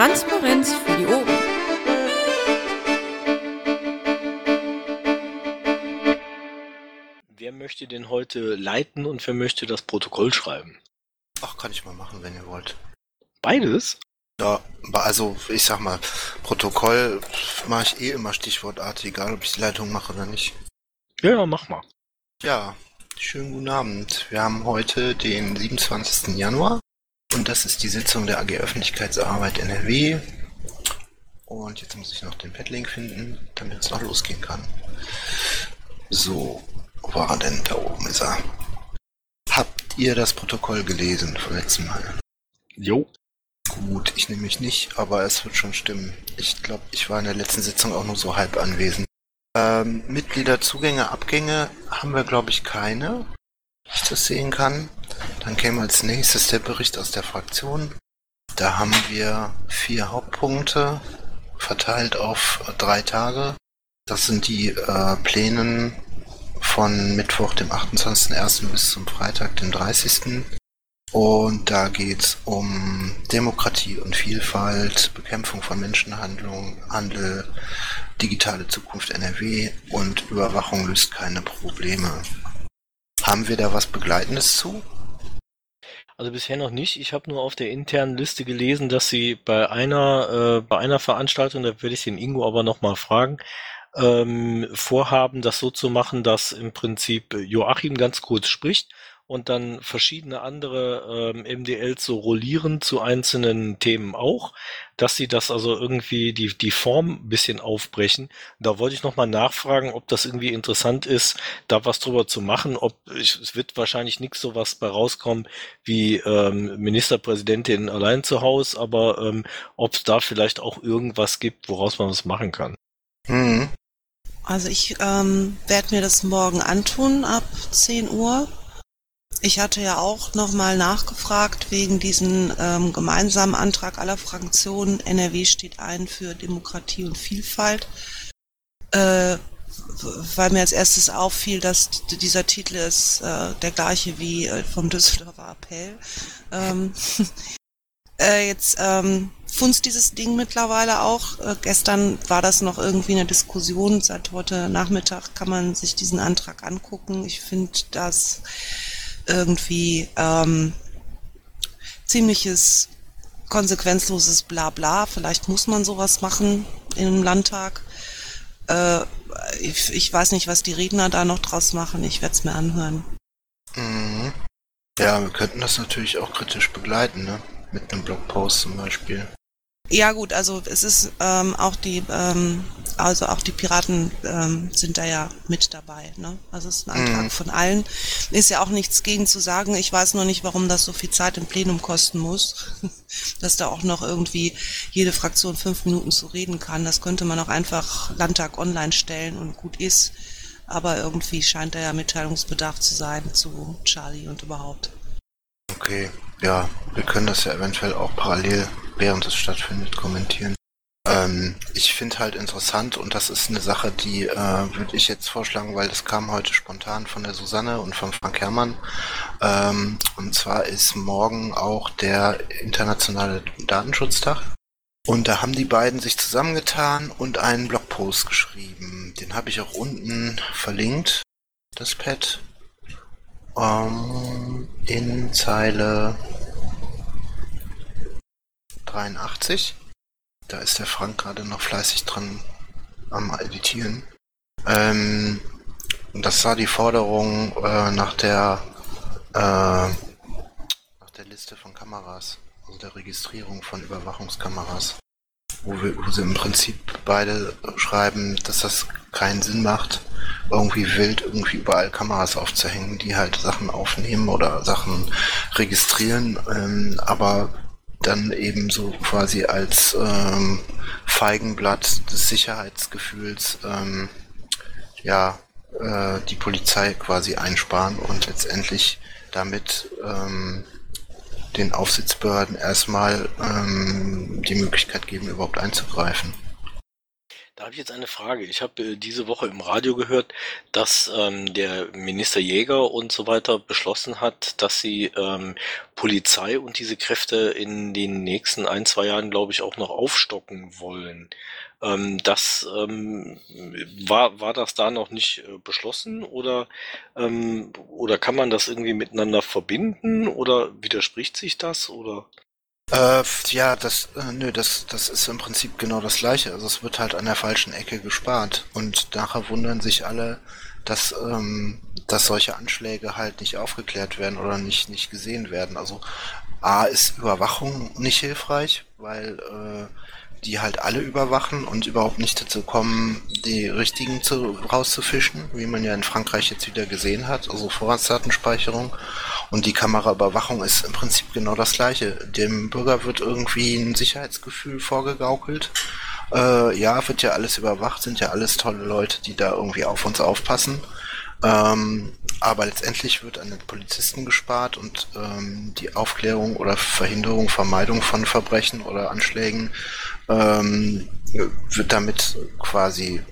Transparenz für die Ohren. Wer möchte denn heute leiten und wer möchte das Protokoll schreiben? Ach, kann ich mal machen, wenn ihr wollt. Beides? Ja, also ich sag mal, Protokoll mache ich eh immer stichwortartig, egal ob ich die Leitung mache oder nicht. Ja, mach mal. Ja, schönen guten Abend. Wir haben heute den 27. Januar und das ist die Sitzung der AG Öffentlichkeitsarbeit NRW. Und jetzt muss ich noch den Padlink finden, damit es noch losgehen kann. So, wo war er denn? Da oben ist er. Habt ihr das Protokoll gelesen vom letzten Mal? Jo. Gut, ich nehme mich nicht, aber es wird schon stimmen. Ich glaube, ich war in der letzten Sitzung auch nur so halb anwesend. Ähm, Mitgliederzugänge, Abgänge haben wir, glaube ich, keine, ich das sehen kann. Dann käme als nächstes der Bericht aus der Fraktion. Da haben wir vier Hauptpunkte verteilt auf drei Tage. Das sind die äh, Plänen von Mittwoch, dem 28.01. bis zum Freitag, dem 30. Und da geht's um Demokratie und Vielfalt, Bekämpfung von Menschenhandlung, Handel, digitale Zukunft NRW und Überwachung löst keine Probleme. Haben wir da was Begleitendes zu? Also bisher noch nicht. Ich habe nur auf der internen Liste gelesen, dass sie bei einer äh, bei einer Veranstaltung, da werde ich den Ingo aber nochmal fragen, ähm, vorhaben, das so zu machen, dass im Prinzip Joachim ganz kurz spricht und dann verschiedene andere ähm, MDLs so rollieren zu einzelnen Themen auch, dass sie das also irgendwie die, die Form ein bisschen aufbrechen. Da wollte ich nochmal nachfragen, ob das irgendwie interessant ist, da was drüber zu machen. Ob ich, es wird wahrscheinlich nichts sowas bei rauskommen wie ähm, Ministerpräsidentin allein zu Hause, aber ähm, ob es da vielleicht auch irgendwas gibt, woraus man was machen kann. Mhm. Also ich ähm, werde mir das morgen antun ab 10 Uhr ich hatte ja auch nochmal nachgefragt wegen diesem ähm, gemeinsamen Antrag aller Fraktionen. NRW steht ein für Demokratie und Vielfalt. Äh, weil mir als erstes auffiel, dass dieser Titel ist äh, der gleiche wie äh, vom Düsseldorfer Appell. Ähm, äh, jetzt ähm, funzt dieses Ding mittlerweile auch. Äh, gestern war das noch irgendwie eine Diskussion. Seit heute Nachmittag kann man sich diesen Antrag angucken. Ich finde, dass irgendwie ähm, ziemliches konsequenzloses Blabla. Vielleicht muss man sowas machen im Landtag. Äh, ich, ich, weiß nicht, was die Redner da noch draus machen. Ich werde es mir anhören. Mhm. Ja, wir könnten das natürlich auch kritisch begleiten, ne? Mit einem Blogpost zum Beispiel. Ja gut, also es ist ähm, auch die, ähm, also auch die Piraten ähm, sind da ja mit dabei. Ne? Also es ist ein Antrag mhm. von allen. Ist ja auch nichts gegen zu sagen. Ich weiß nur nicht, warum das so viel Zeit im Plenum kosten muss, dass da auch noch irgendwie jede Fraktion fünf Minuten zu reden kann. Das könnte man auch einfach Landtag online stellen und gut ist. Aber irgendwie scheint da ja Mitteilungsbedarf zu sein zu Charlie und überhaupt. Okay, ja, wir können das ja eventuell auch parallel, während es stattfindet, kommentieren. Ähm, ich finde halt interessant und das ist eine Sache, die äh, würde ich jetzt vorschlagen, weil das kam heute spontan von der Susanne und von Frank Herrmann. Ähm, und zwar ist morgen auch der internationale Datenschutztag. Und da haben die beiden sich zusammengetan und einen Blogpost geschrieben. Den habe ich auch unten verlinkt, das Pad. Ähm, in Zeile 83. Da ist der Frank gerade noch fleißig dran am Editieren. Ähm, das war die Forderung äh, nach der äh, nach der Liste von Kameras, also der Registrierung von Überwachungskameras, wo, wir, wo sie im Prinzip beide schreiben, dass das keinen Sinn macht, irgendwie wild irgendwie überall Kameras aufzuhängen, die halt Sachen aufnehmen oder Sachen registrieren, ähm, aber dann eben so quasi als ähm, Feigenblatt des Sicherheitsgefühls ähm, ja äh, die Polizei quasi einsparen und letztendlich damit ähm, den Aufsichtsbehörden erstmal ähm, die Möglichkeit geben, überhaupt einzugreifen. Da habe ich jetzt eine Frage. Ich habe äh, diese Woche im Radio gehört, dass ähm, der Minister Jäger und so weiter beschlossen hat, dass sie ähm, Polizei und diese Kräfte in den nächsten ein, zwei Jahren, glaube ich, auch noch aufstocken wollen. Ähm, das ähm, war, war das da noch nicht äh, beschlossen oder, ähm, oder kann man das irgendwie miteinander verbinden oder widerspricht sich das oder? Äh, ja, das, äh, nö, das, das ist im Prinzip genau das gleiche. Also es wird halt an der falschen Ecke gespart. Und nachher wundern sich alle, dass, ähm, dass solche Anschläge halt nicht aufgeklärt werden oder nicht, nicht gesehen werden. Also A ist Überwachung nicht hilfreich, weil äh, die halt alle überwachen und überhaupt nicht dazu kommen, die richtigen zu, rauszufischen, wie man ja in Frankreich jetzt wieder gesehen hat, also Vorratsdatenspeicherung. Und die Kameraüberwachung ist im Prinzip genau das gleiche. Dem Bürger wird irgendwie ein Sicherheitsgefühl vorgegaukelt. Äh, ja, wird ja alles überwacht, sind ja alles tolle Leute, die da irgendwie auf uns aufpassen. Ähm, aber letztendlich wird an den Polizisten gespart und ähm, die Aufklärung oder Verhinderung, Vermeidung von Verbrechen oder Anschlägen ähm, wird damit quasi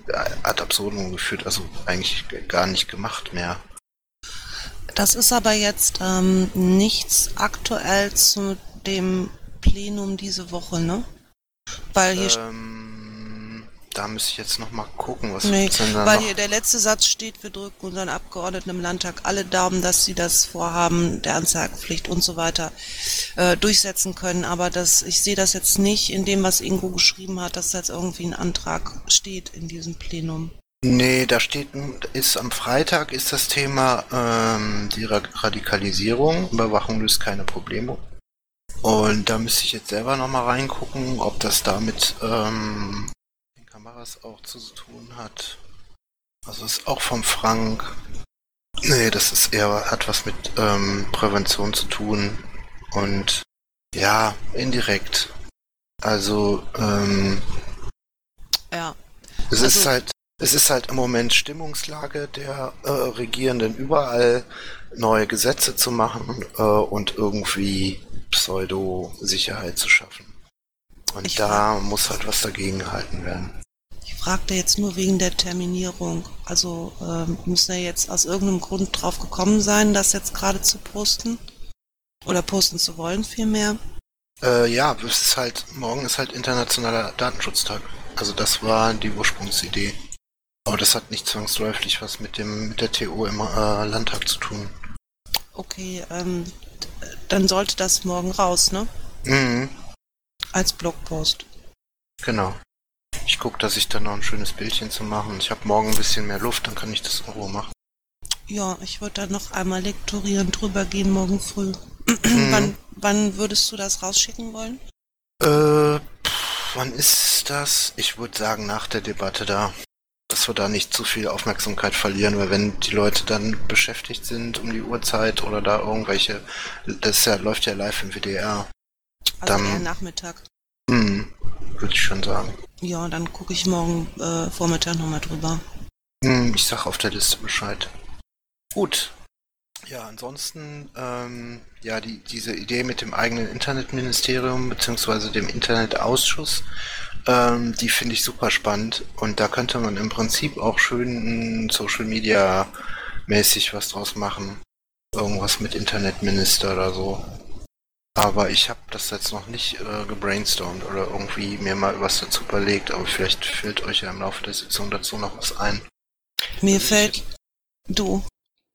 ad absurdum geführt, also eigentlich gar nicht gemacht mehr. Das ist aber jetzt ähm, nichts aktuell zu dem Plenum diese Woche, ne? Weil hier ähm, da müsste ich jetzt noch mal gucken, was nee, denn da Weil noch? hier der letzte Satz steht, wir drücken unseren Abgeordneten im Landtag alle Daumen, dass sie das Vorhaben der Anzeigepflicht und so weiter äh, durchsetzen können. Aber das, ich sehe das jetzt nicht in dem, was Ingo geschrieben hat, dass jetzt irgendwie ein Antrag steht in diesem Plenum. Nee, da steht, ist am Freitag ist das Thema ähm, die Radikalisierung. Überwachung löst keine Probleme. Und da müsste ich jetzt selber nochmal reingucken, ob das damit ähm, Kameras auch zu tun hat. Also ist auch vom Frank. Nee, das ist eher, hat was mit ähm, Prävention zu tun. Und ja, indirekt. Also, ähm, ja. Es also, ist halt, es ist halt im Moment Stimmungslage der äh, Regierenden überall neue Gesetze zu machen äh, und irgendwie Pseudo-Sicherheit zu schaffen. Und ich da muss halt was dagegen gehalten werden fragte jetzt nur wegen der Terminierung. Also ähm, müssen wir jetzt aus irgendeinem Grund drauf gekommen sein, das jetzt gerade zu posten? Oder posten zu wollen vielmehr? Äh, ja, es ist halt, morgen ist halt internationaler Datenschutztag. Also das war die Ursprungsidee. Aber das hat nicht zwangsläufig was mit dem mit der TU im äh, Landtag zu tun. Okay, ähm, dann sollte das morgen raus, ne? Mhm. Als Blogpost. Genau. Ich gucke, dass ich dann noch ein schönes Bildchen zu machen. Ich habe morgen ein bisschen mehr Luft, dann kann ich das in Ruhe machen. Ja, ich würde dann noch einmal lektorieren drüber gehen morgen früh. Mhm. wann, wann würdest du das rausschicken wollen? Äh, pff, wann ist das? Ich würde sagen nach der Debatte da. Dass wir da nicht zu viel Aufmerksamkeit verlieren, weil wenn die Leute dann beschäftigt sind um die Uhrzeit oder da irgendwelche, das ja, läuft ja live im WDR. Also dann, eher Nachmittag. Hm, würde ich schon sagen. Ja, dann gucke ich morgen äh, Vormittag nochmal drüber. Hm, ich sag auf der Liste Bescheid. Gut. Ja, ansonsten, ähm, ja, die, diese Idee mit dem eigenen Internetministerium beziehungsweise dem Internetausschuss, ähm, die finde ich super spannend und da könnte man im Prinzip auch schön Social Media mäßig was draus machen. Irgendwas mit Internetminister oder so. Aber ich habe das jetzt noch nicht äh, gebrainstormt oder irgendwie mir mal was dazu überlegt, aber vielleicht fällt euch ja im Laufe der Sitzung dazu noch was ein. Mir fällt du.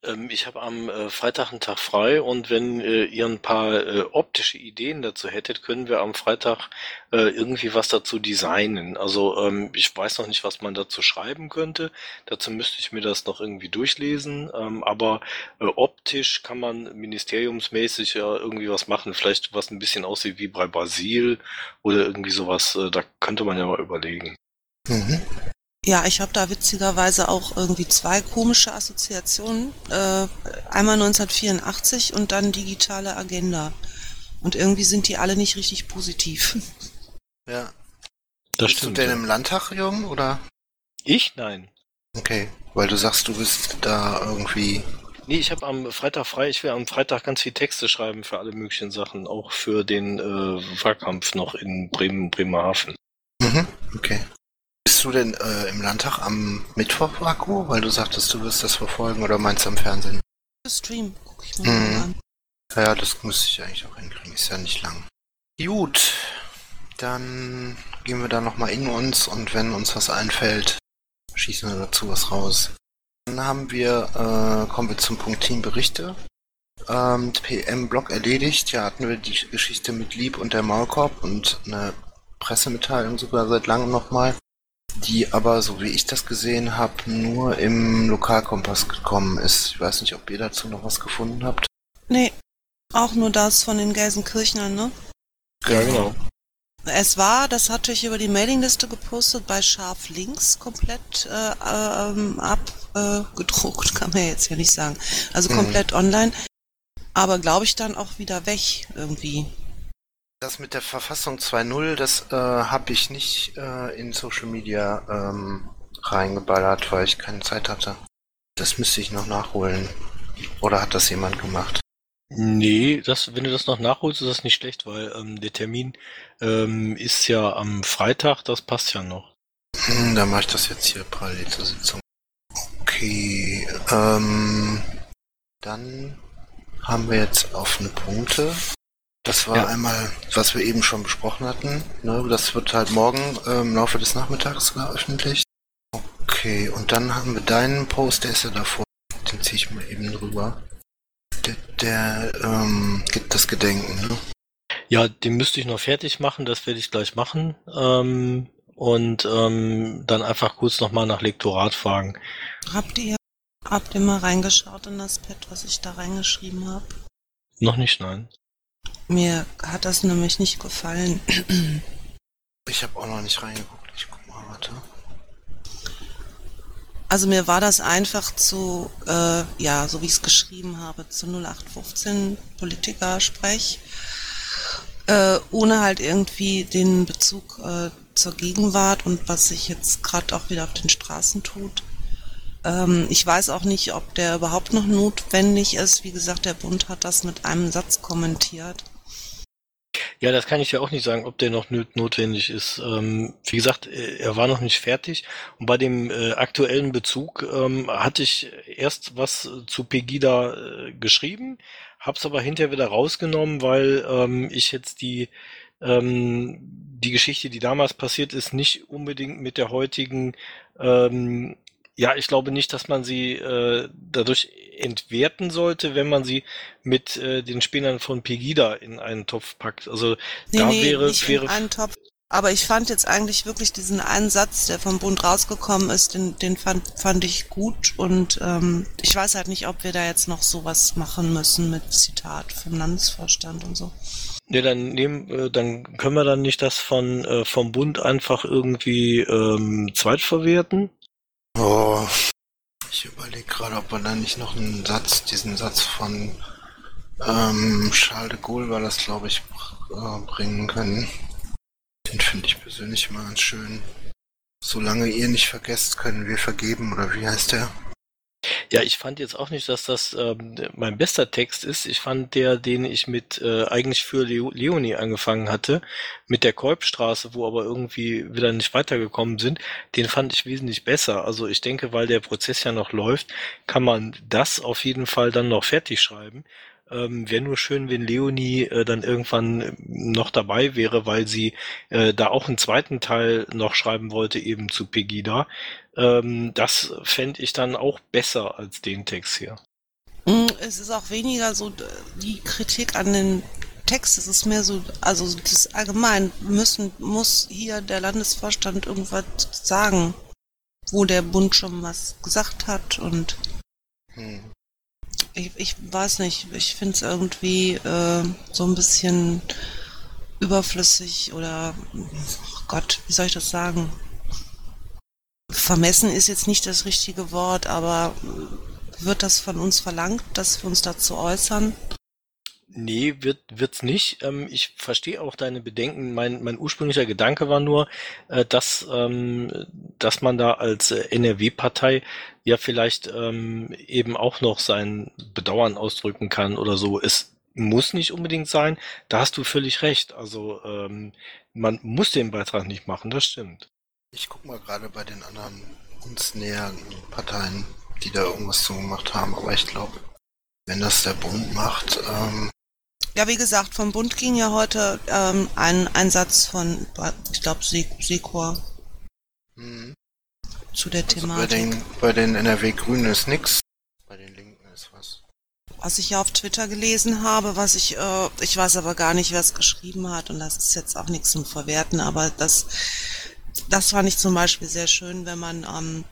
Ähm, ich habe am äh, Freitag einen Tag frei und wenn äh, ihr ein paar äh, optische Ideen dazu hättet, können wir am Freitag äh, irgendwie was dazu designen. Also ähm, ich weiß noch nicht, was man dazu schreiben könnte. Dazu müsste ich mir das noch irgendwie durchlesen. Ähm, aber äh, optisch kann man ministeriumsmäßig ja irgendwie was machen. Vielleicht was ein bisschen aussieht wie bei Basil oder irgendwie sowas. Äh, da könnte man ja mal überlegen. Mhm. Ja, ich habe da witzigerweise auch irgendwie zwei komische Assoziationen. Äh, einmal 1984 und dann digitale Agenda. Und irgendwie sind die alle nicht richtig positiv. Ja. Das bist stimmt. du denn ja. im Landtag, Jürgen, oder? Ich? Nein. Okay, weil du sagst, du bist da irgendwie... Nee, ich habe am Freitag frei. Ich will am Freitag ganz viel Texte schreiben für alle möglichen Sachen, auch für den äh, Wahlkampf noch in Bremen, Bremerhaven. Mhm, okay Guckst du denn äh, im Landtag am Mittwoch, Akku? Weil du sagtest, du wirst das verfolgen oder meinst du am Fernsehen? Stream gucke ich mir Mhm. an. Ja, das müsste ich eigentlich auch hinkriegen. Ist ja nicht lang. Gut, dann gehen wir da nochmal in uns und wenn uns was einfällt, schießen wir dazu was raus. Dann haben wir, äh, kommen wir zum Punkt Teamberichte. Ähm, PM-Blog erledigt. Ja, hatten wir die Geschichte mit Lieb und der Maulkorb und eine Pressemitteilung sogar seit langem nochmal, die aber, so wie ich das gesehen habe, nur im Lokalkompass gekommen ist. Ich weiß nicht, ob ihr dazu noch was gefunden habt. Nee, auch nur das von den Gelsenkirchenern, ne? Ja, genau. Es war, das hatte ich über die Mailingliste gepostet, bei Scharf Links komplett äh, ähm, abgedruckt, kann man ja jetzt ja nicht sagen. Also Mhm. komplett online. Aber glaube ich dann auch wieder weg irgendwie. Das mit der Verfassung 2.0, das äh, habe ich nicht äh, in Social Media ähm, reingeballert, weil ich keine Zeit hatte. Das müsste ich noch nachholen. Oder hat das jemand gemacht? Nee, das, wenn du das noch nachholst, ist das nicht schlecht, weil ähm, der Termin ähm, ist ja am Freitag, das passt ja noch. Hm, dann mache ich das jetzt hier parallel zur Sitzung. Okay, ähm, dann haben wir jetzt offene Punkte. Das war Ja. einmal, was wir eben schon besprochen hatten. Ne? Das wird halt morgen äh, im Laufe des Nachmittags veröffentlicht. Okay, und dann haben wir deinen Post, der ist ja davor. Den ziehe ich mal eben drüber. Der, der ähm, gibt das Gedenken, ne? Ja, den müsste ich noch fertig machen, das werde ich gleich machen. Ähm, und ähm, dann einfach kurz nochmal nach Lektorat fragen. Habt ihr, habt ihr mal reingeschaut in das Pad, was ich da reingeschrieben habe? Noch nicht, nein. Mir hat das nämlich nicht gefallen. Ich habe auch noch nicht reingeguckt. Ich guck mal, warte. Also mir war das einfach zu, äh, ja, so wie ich es geschrieben habe, zu 0815 Politiker-Sprech, äh, ohne halt irgendwie den Bezug äh, zur Gegenwart und was sich jetzt gerade auch wieder auf den Straßen tut. Ähm, ich weiß auch nicht, ob der überhaupt noch notwendig ist. Wie gesagt, der Bund hat das mit einem Satz kommentiert. Ja, das kann ich ja auch nicht sagen, ob der noch notwendig ist. Ähm, wie gesagt, äh, er war noch nicht fertig. Und bei dem äh, aktuellen Bezug ähm, hatte ich erst was äh, zu Pegida äh, geschrieben, hab's aber hinterher wieder rausgenommen, weil ähm, ich jetzt die ähm, die Geschichte, die damals passiert ist, nicht unbedingt mit der heutigen ähm, ja, ich glaube nicht, dass man sie äh, dadurch entwerten sollte, wenn man sie mit äh, den Spinnern von Pegida in einen Topf packt. Also Nee, da nee, wäre, nicht wäre in einen Topf. Aber ich fand jetzt eigentlich wirklich diesen einen Satz, der vom Bund rausgekommen ist, den, den fand, fand ich gut und ähm, ich weiß halt nicht, ob wir da jetzt noch sowas machen müssen mit Zitat vom Landesvorstand und so. Ja, dann nehmen, äh, dann können wir dann nicht das von äh, vom Bund einfach irgendwie ähm, zweitverwerten. Ich überlege gerade, ob wir da nicht noch einen Satz, diesen Satz von ähm, Charles de Gaulle war das, glaube ich, äh, bringen können. Den finde ich persönlich mal ganz schön. Solange ihr nicht vergesst, können wir vergeben, oder wie heißt der? Ja, ich fand jetzt auch nicht, dass das ähm, mein bester Text ist. Ich fand der, den ich mit äh, eigentlich für Leo Leonie angefangen hatte, mit der Kolbstraße, wo aber irgendwie wieder nicht weitergekommen sind, den fand ich wesentlich besser. Also ich denke, weil der Prozess ja noch läuft, kann man das auf jeden Fall dann noch fertig schreiben. Ähm, Wäre nur schön, wenn Leonie äh, dann irgendwann noch dabei wäre, weil sie äh, da auch einen zweiten Teil noch schreiben wollte, eben zu Pegida. Ähm, das fände ich dann auch besser als den Text hier. Mm, Es ist auch weniger so die Kritik an den Text, es ist mehr so, also das allgemein müssen, muss hier der Landesvorstand irgendwas sagen, wo der Bund schon was gesagt hat und Hm. ich, ich weiß nicht, ich finde es irgendwie äh, so ein bisschen überflüssig oder oh Gott, wie soll ich das sagen? Vermessen ist jetzt nicht das richtige Wort, aber wird das von uns verlangt, dass wir uns dazu äußern? Nee, wird wird's nicht. Ähm, ich verstehe auch deine Bedenken. Mein, mein ursprünglicher Gedanke war nur, äh, dass, ähm, dass man da als äh, NRW-Partei ja vielleicht ähm, eben auch noch sein Bedauern ausdrücken kann oder so. Es muss nicht unbedingt sein. Da hast du völlig recht. Also ähm, man muss den Beitrag nicht machen, das stimmt. Ich guck mal gerade bei den anderen uns näheren Parteien, die da irgendwas zu gemacht haben, aber ich glaube, wenn das der Bund macht, ähm, Ja, wie gesagt, vom Bund ging ja heute ähm, ein Einsatz von, ich glaube, Secor hm, zu der also bei Thematik. den, bei den NRW-Grünen ist nix, bei den Linken ist was. Was ich ja auf Twitter gelesen habe, was ich, äh, ich weiß aber gar nicht, wer es geschrieben hat und das ist jetzt auch nichts zum Verwerten, aber das, das fand ich zum Beispiel sehr schön, wenn man ähm,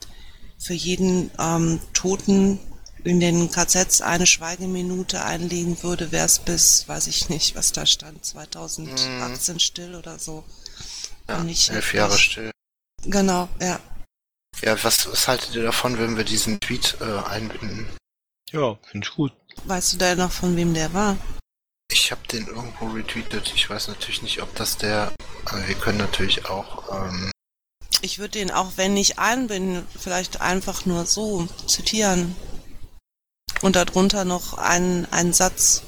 für jeden ähm, Toten in den KZs eine Schweigeminute einlegen würde, wäre es bis, weiß ich nicht, was da stand, 2018 still oder so. Ja, Und nicht elf. Jahre still. Genau, ja. Ja, was, was haltet ihr davon, wenn wir diesen Tweet äh, einbinden? Ja, finde ich gut. Weißt du da noch, von wem der war? Ich habe den irgendwo retweetet. Ich weiß natürlich nicht, ob das der. Aber wir können natürlich auch. Ähm, Ich würde den auch, wenn nicht einbinden, vielleicht einfach nur so zitieren. Und darunter noch einen, einen Satz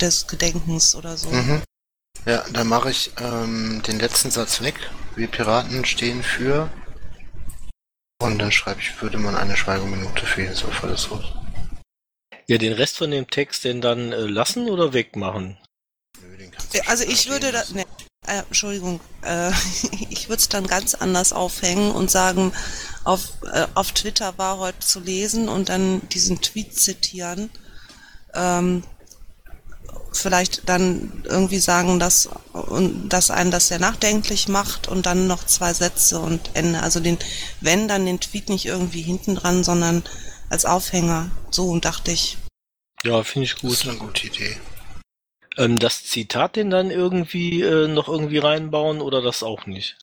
des Gedenkens oder so. mhm. Ja, dann mache ich ähm, den letzten Satz weg. Wir Piraten stehen für. Und dann schreibe ich, würde man eine Schweigeminute für Jesus Volles Ja, den Rest von dem Text denn dann äh, lassen oder wegmachen? Nö, den kannst du Äh, Also ich würde da, lassen. ne, äh, Entschuldigung, äh, ich würde es dann ganz anders aufhängen und sagen, auf, äh, auf Twitter war heute zu lesen und dann diesen Tweet zitieren. Ähm, vielleicht dann irgendwie sagen, dass, dass einen das sehr nachdenklich macht und dann noch zwei Sätze und Ende. Also den, wenn, dann den Tweet nicht irgendwie hinten dran, sondern als Aufhänger. So und dachte ich, Ja, finde ich Das gut. ist eine gute Idee. Ähm, das Zitat denn dann irgendwie äh, noch irgendwie reinbauen oder das auch nicht?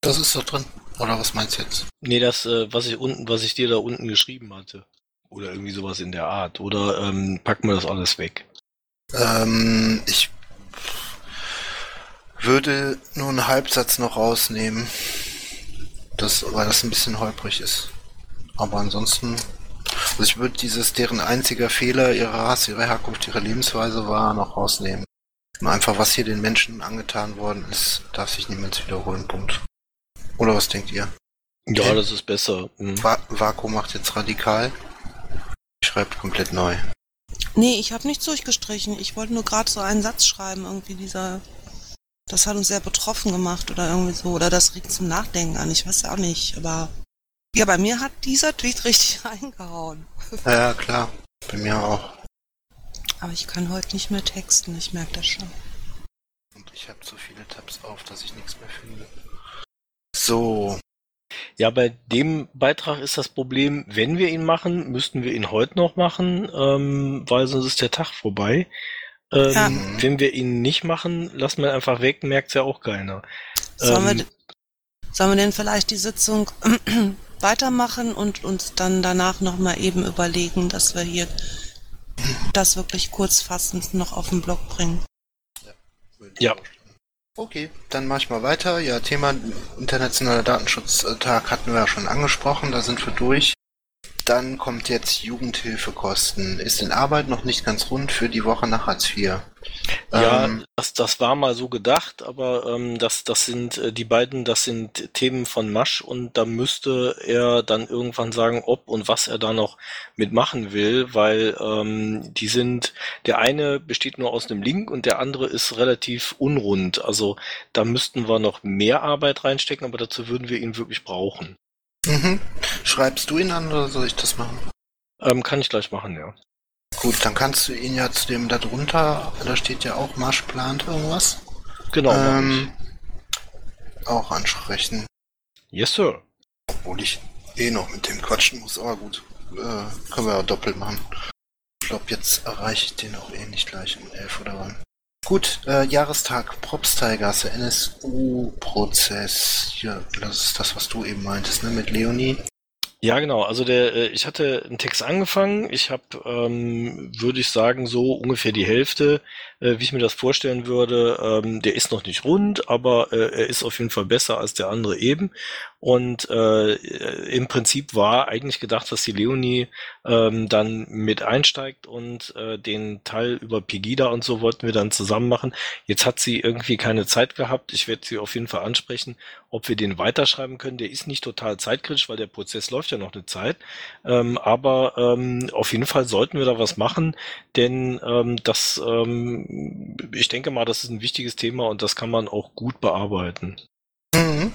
Das ist da drin. Oder was meinst du jetzt? Nee, das, äh, was ich unten, was ich dir da unten geschrieben hatte. Oder irgendwie sowas in der Art. Oder ähm, packen wir das alles weg? Ähm, ich würde nur einen Halbsatz noch rausnehmen. Das, weil das ein bisschen holprig ist. Aber ansonsten, also ich würde dieses, deren einziger Fehler, ihre Rasse, ihre Herkunft, ihre Lebensweise war, noch rausnehmen. Und einfach, was hier den Menschen angetan worden ist, darf sich niemals wiederholen, Punkt. Oder was denkt ihr? Ja, Okay. das ist besser. Mhm. Va Vaku macht jetzt radikal. Schreibt komplett neu. Nee, ich habe nichts durchgestrichen. Ich wollte nur gerade so einen Satz schreiben, irgendwie dieser. Das hat uns sehr betroffen gemacht oder irgendwie so. Oder das regt zum Nachdenken an. Ich weiß ja auch nicht. Aber ja, bei mir hat dieser Tweet richtig reingehauen. Ja, ja, klar. Bei mir auch. Aber ich kann heute nicht mehr texten. Ich merke das schon. Und ich habe so viele Tabs auf, dass ich nichts mehr finde. So, Ja, bei dem Beitrag ist das Problem, wenn wir ihn machen, müssten wir ihn heute noch machen, ähm, weil sonst ist der Tag vorbei. Ähm, Ja. Wenn wir ihn nicht machen, lassen wir einfach weg, merkt's ja auch keiner. Sollen, Ähm, wir, sollen wir denn vielleicht die Sitzung weitermachen und uns dann danach nochmal eben überlegen, dass wir hier das wirklich kurzfassend noch auf den Blog bringen? würde Ja. Okay, dann mach ich mal weiter. Ja, Thema internationaler Datenschutztag hatten wir ja schon angesprochen, da sind wir durch. Dann kommt jetzt Jugendhilfekosten. Ist in Arbeit noch nicht ganz rund für die Woche nach Hartz IV. Ja, Ähm, das, das war mal so gedacht, aber ähm, das, das sind äh, die beiden, das sind Themen von Masch und da müsste er dann irgendwann sagen, ob und was er da noch mitmachen will, weil ähm, die sind, der eine besteht nur aus einem Link und der andere ist relativ unrund. Also da müssten wir noch mehr Arbeit reinstecken, aber dazu würden wir ihn wirklich brauchen. Mhm. Schreibst du ihn an oder soll ich das machen? Ähm, kann ich gleich machen, ja. Gut, dann kannst du ihn ja zu dem da drunter, da steht ja auch Marsch plant irgendwas, Genau. ähm, auch ansprechen. Yes, Sir. Obwohl ich eh noch mit dem quatschen muss, aber gut. Äh, können wir ja doppelt machen. Ich glaube, jetzt erreiche ich den auch eh nicht gleich um 11 oder wann. Gut, äh, Jahrestag Propsteigasse, NSU-Prozess. Ja, das ist das, was du eben meintest, ne, mit Leonie. Ja, genau. Also der, äh, ich hatte einen Text angefangen. Ich habe, ähm, würde ich sagen, so ungefähr die Hälfte, äh, wie ich mir das vorstellen würde. Ähm, der ist noch nicht rund, aber äh, er ist auf jeden Fall besser als der andere eben. Und äh, im Prinzip war eigentlich gedacht, dass die Leonie ähm, dann mit einsteigt und äh, den Teil über Pegida und so wollten wir dann zusammen machen. Jetzt hat sie irgendwie keine Zeit gehabt. Ich werde sie auf jeden Fall ansprechen, ob wir den weiterschreiben können. Der ist nicht total zeitkritisch, weil der Prozess läuft ja noch eine Zeit. Ähm, aber ähm, auf jeden Fall sollten wir da was machen, denn ähm, das, ähm, ich denke mal, das ist ein wichtiges Thema und das kann man auch gut bearbeiten. Mhm.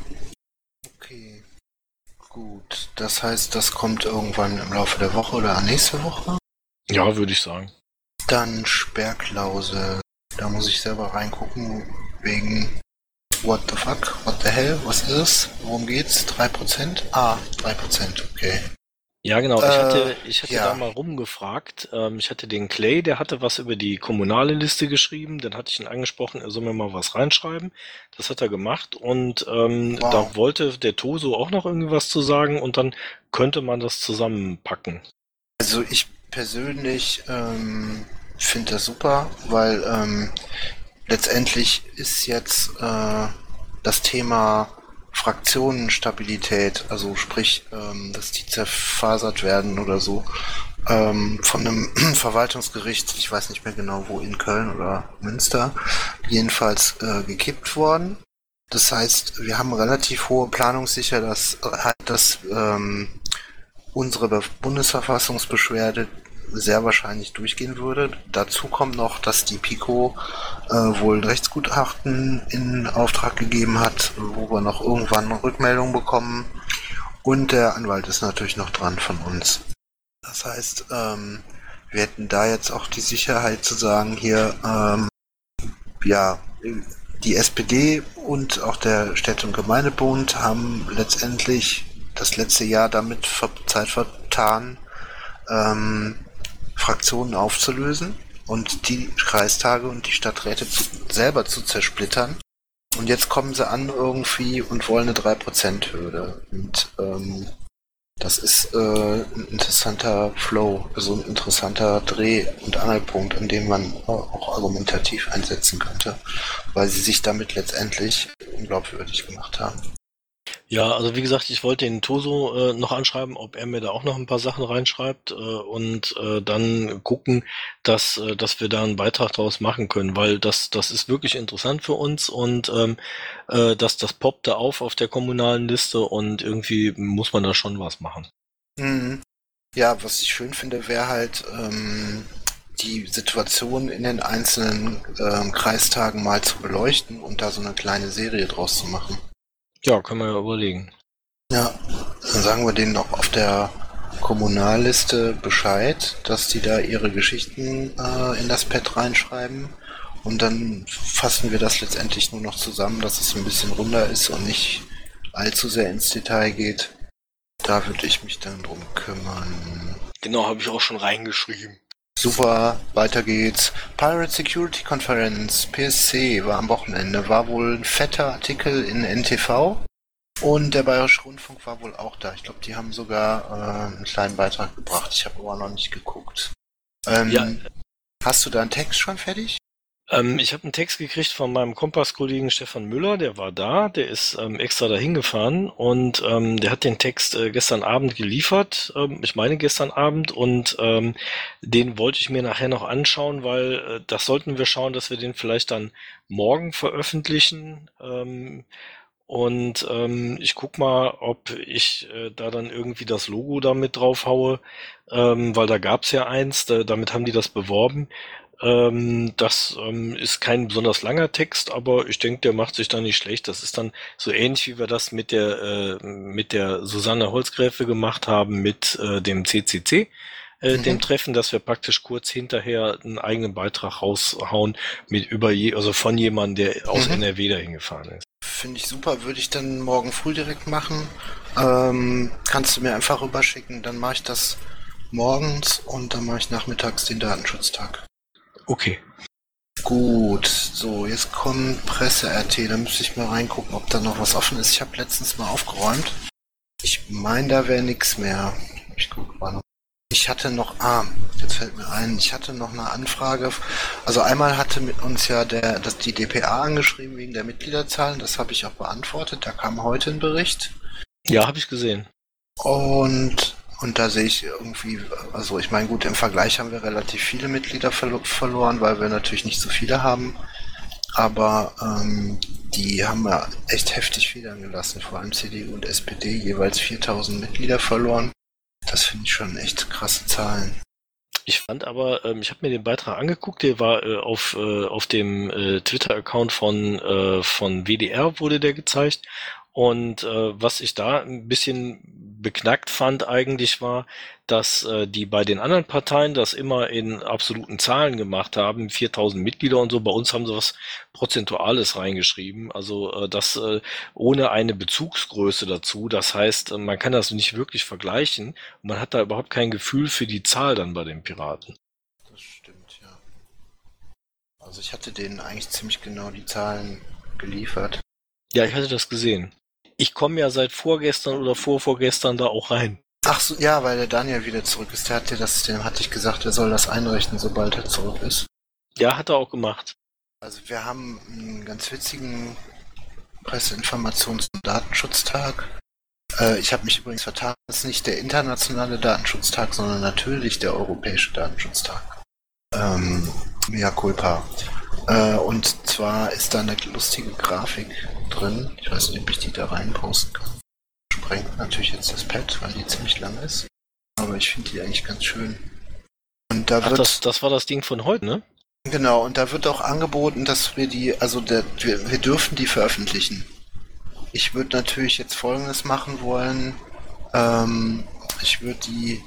Gut. Das heißt, das kommt irgendwann im Laufe der Woche oder nächste Woche? Ja, würde ich sagen. Dann Sperrklausel. Da muss ich selber reingucken, wegen What the fuck? What the hell? Was ist es? Worum geht's? 3%? Ah, 3%, okay. Ja, genau. Ich Äh, hatte, ich hatte ja. da mal rumgefragt. Ähm, ich hatte den Clay, der hatte was über die kommunale Liste geschrieben. Dann hatte ich ihn angesprochen, er soll mir mal was reinschreiben. Das hat er gemacht. Und ähm, Wow. da wollte der Toso auch noch irgendwie was zu sagen. Und dann könnte man das zusammenpacken. Also ich persönlich ähm, finde das super, weil ähm, letztendlich ist jetzt äh, das Thema Fraktionenstabilität, also sprich, ähm, dass die zerfasert werden oder so, ähm, von einem Verwaltungsgericht, ich weiß nicht mehr genau wo, in Köln oder Münster, jedenfalls äh, gekippt worden. Das heißt, wir haben relativ hohe Planungssicher, dass halt das ähm, unsere Be- Bundesverfassungsbeschwerde sehr wahrscheinlich durchgehen würde. Dazu kommt noch, dass die Pico äh, wohl ein Rechtsgutachten in Auftrag gegeben hat, wo wir noch irgendwann eine Rückmeldung bekommen. Und der Anwalt ist natürlich noch dran von uns. Das heißt, ähm, wir hätten da jetzt auch die Sicherheit zu sagen, hier, ähm, ja, die SPD und auch der Städte- und Gemeindebund haben letztendlich das letzte Jahr damit Zeit vertan, ähm, Fraktionen aufzulösen und die Kreistage und die Stadträte zu, selber zu zersplittern. Und jetzt kommen sie an irgendwie und wollen eine 3%-Hürde. Und ähm, das ist äh, ein interessanter Flow, also ein interessanter Dreh- und Angelpunkt, an dem man auch argumentativ einsetzen könnte, weil sie sich damit letztendlich unglaubwürdig gemacht haben. Ja, also wie gesagt, ich wollte den Toso äh, noch anschreiben, ob er mir da auch noch ein paar Sachen reinschreibt äh, und äh, dann gucken, dass, äh, dass wir da einen Beitrag draus machen können, weil das, das ist wirklich interessant für uns und ähm, äh, das, das poppt da auf auf der kommunalen Liste und irgendwie muss man da schon was machen. Mhm. Ja, was ich schön finde, wäre halt ähm, die Situation in den einzelnen ähm, Kreistagen mal zu beleuchten und da so eine kleine Serie draus zu machen. Ja, können wir ja überlegen. Ja, dann sagen wir denen noch auf der Kommunalliste Bescheid, dass die da ihre Geschichten äh, in das Pad reinschreiben. Und dann fassen wir das letztendlich nur noch zusammen, dass es ein bisschen runder ist und nicht allzu sehr ins Detail geht. Da würde ich mich dann drum kümmern. Genau, habe ich auch schon reingeschrieben. Super, weiter geht's. Pirate Security Conference, PSC, war am Wochenende. War wohl ein fetter Artikel in NTV. Und der Bayerische Rundfunk war wohl auch da. Ich glaube, die haben sogar äh, einen kleinen Beitrag gebracht. Ich habe aber noch nicht geguckt. Ähm, Ja. Hast du da einen Text schon fertig? Ähm, ich habe einen Text gekriegt von meinem Kompasskollegen Stefan Müller, der war da, der ist ähm, extra dahin gefahren und ähm, der hat den Text äh, gestern Abend geliefert, ähm, ich meine gestern Abend und ähm, den wollte ich mir nachher noch anschauen, weil äh, das sollten wir schauen, dass wir den vielleicht dann morgen veröffentlichen. Ähm, und ähm, ich guck mal, ob ich äh, da dann irgendwie das Logo damit drauf haue, ähm, weil da gab's ja eins, da, damit haben die das beworben. Ähm, das ähm, ist kein besonders langer Text, aber ich denke, der macht sich da nicht schlecht. Das ist dann so ähnlich, wie wir das mit der äh, mit der Susanne Holzgräfe gemacht haben mit äh, dem CCC, äh, Mhm. dem Treffen, dass wir praktisch kurz hinterher einen eigenen Beitrag raushauen mit über je, also von jemandem, der aus Mhm. NRW dahin gefahren ist. Finde ich super, würde ich dann morgen früh direkt machen. Ähm, kannst du mir einfach rüberschicken, dann mache ich das morgens und dann mache ich nachmittags den Datenschutztag. Okay. Gut, so, jetzt kommt Presse-RT, da müsste ich mal reingucken, ob da noch was offen ist. Ich habe letztens mal aufgeräumt. Ich meine, da wäre nichts mehr. Ich gucke mal noch. Ich hatte noch, ah, jetzt fällt mir ein, ich hatte noch eine Anfrage. Also einmal hatte mit uns ja der, das, die DPA angeschrieben wegen der Mitgliederzahlen, das habe ich auch beantwortet. Da kam heute ein Bericht. Ja, habe ich gesehen. Und, und da sehe ich irgendwie, also ich meine, gut, im Vergleich haben wir relativ viele Mitglieder verlo verloren, weil wir natürlich nicht so viele haben. Aber ähm, die haben ja echt heftig federn gelassen, vor allem CDU und SPD, jeweils 4000 Mitglieder verloren. Das finde ich schon echt krasse Zahlen. Ich fand aber, ähm, ich habe mir den Beitrag angeguckt, der war äh, auf, äh, auf dem äh, Twitter-Account von, äh, von WDR wurde der gezeigt und äh, was ich da ein bisschen beknackt fand eigentlich war, dass äh, die bei den anderen Parteien das immer in absoluten Zahlen gemacht haben, 4000 Mitglieder und so. Bei uns haben sie was Prozentuales reingeschrieben, also äh, das äh, ohne eine Bezugsgröße dazu. Das heißt, äh, man kann das nicht wirklich vergleichen und man hat da überhaupt kein Gefühl für die Zahl dann bei den Piraten. Das stimmt, ja. Also ich hatte denen eigentlich ziemlich genau die Zahlen geliefert. Ja, ich hatte das gesehen ich komme ja seit vorgestern oder vorvorgestern da auch rein. Ach so, ja, weil der Daniel wieder zurück ist. Der hat dir das, dem hatte ich gesagt, er soll das einrichten, sobald er zurück ist. Ja, hat er auch gemacht. Also wir haben einen ganz witzigen Presseinformations- und Datenschutztag. Äh, ich habe mich übrigens vertan, das ist nicht der internationale Datenschutztag, sondern natürlich der europäische Datenschutztag. Ähm, mea culpa. Äh, und zwar ist da eine lustige Grafik drin. Ich weiß nicht, ob ich die da rein posten kann. Sprengt natürlich jetzt das Pad, weil die ziemlich lang ist. Aber ich finde die eigentlich ganz schön. Und da Ach, wird. Das, das war das Ding von heute, ne? Genau, und da wird auch angeboten, dass wir die, also der, wir, wir dürfen die veröffentlichen. Ich würde natürlich jetzt folgendes machen wollen. Ähm, ich würde die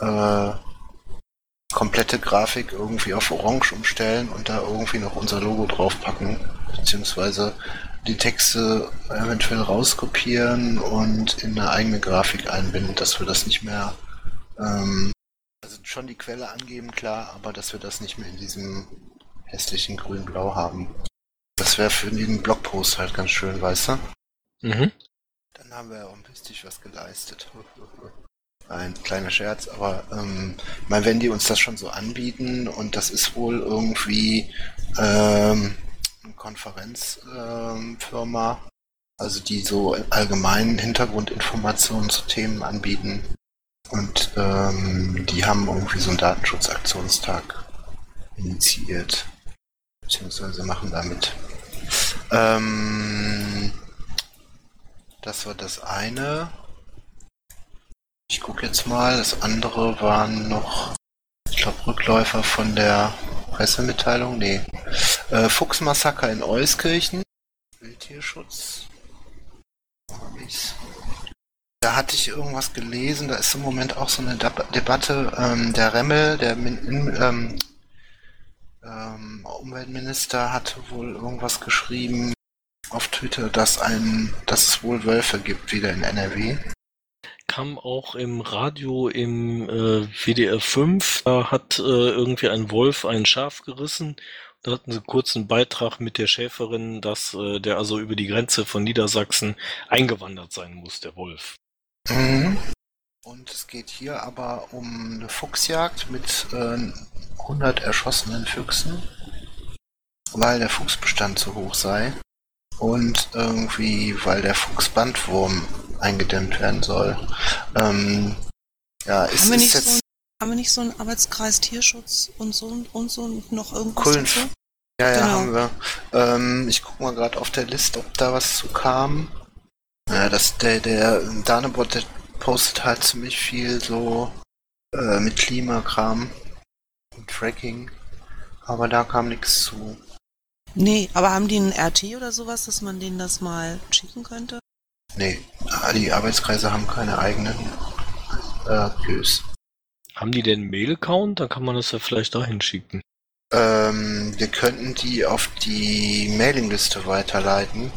äh, komplette Grafik irgendwie auf Orange umstellen und da irgendwie noch unser Logo draufpacken, beziehungsweise die Texte eventuell rauskopieren und in eine eigene Grafik einbinden, dass wir das nicht mehr, ähm, also schon die Quelle angeben, klar, aber dass wir das nicht mehr in diesem hässlichen grün-blau haben. Das wäre für den Blogpost halt ganz schön, weißt du? Mhm. Dann haben wir ja auch ein bisschen was geleistet. Ein kleiner Scherz, aber ähm, ich meine, wenn die uns das schon so anbieten und das ist wohl irgendwie ähm, eine Konferenzfirma, ähm, also die so allgemeinen Hintergrundinformationen zu Themen anbieten und ähm, die haben irgendwie so einen Datenschutzaktionstag initiiert, beziehungsweise machen damit. Ähm, das war das eine. Ich gucke jetzt mal. Das andere waren noch, ich glaube, Rückläufer von der Pressemitteilung. Nee. Äh, Fuchsmassaker in Euskirchen. Wildtierschutz. Da hatte ich irgendwas gelesen. Da ist im Moment auch so eine Debatte. Ähm, der Remmel, der Min ähm, ähm, Umweltminister, hatte wohl irgendwas geschrieben auf Twitter, dass ein, dass es wohl Wölfe gibt wieder in NRW kam auch im Radio im äh, WDR 5. Da hat äh, irgendwie ein Wolf ein Schaf gerissen. Da hatten sie einen Beitrag mit der Schäferin, dass äh, der also über die Grenze von Niedersachsen eingewandert sein muss, der Wolf. Mhm. Und es geht hier aber um eine Fuchsjagd mit äh, 100 erschossenen Füchsen, weil der Fuchsbestand zu hoch sei. Und irgendwie, weil der Fuchsbandwurm eingedämmt werden soll. Ähm, ja, ist, haben, wir nicht ist so ein, haben wir nicht so einen Arbeitskreis Tierschutz und so und so noch irgendwas Kulf. dazu? Ja, ja, genau. haben wir. Ähm, ich gucke mal gerade auf der Liste, ob da was zu kam. Ja, das, der, der Danebot, der postet halt ziemlich viel so äh, mit Klimakram und Tracking. Aber da kam nichts zu. Nee, aber haben die einen RT oder sowas, dass man denen das mal schicken könnte? Nee, die Arbeitskreise haben keine eigenen äh, Queues. Haben die denn Mail-Account? Dann kann man das ja vielleicht dahin schicken. Ähm, wir könnten die auf die Mailingliste weiterleiten.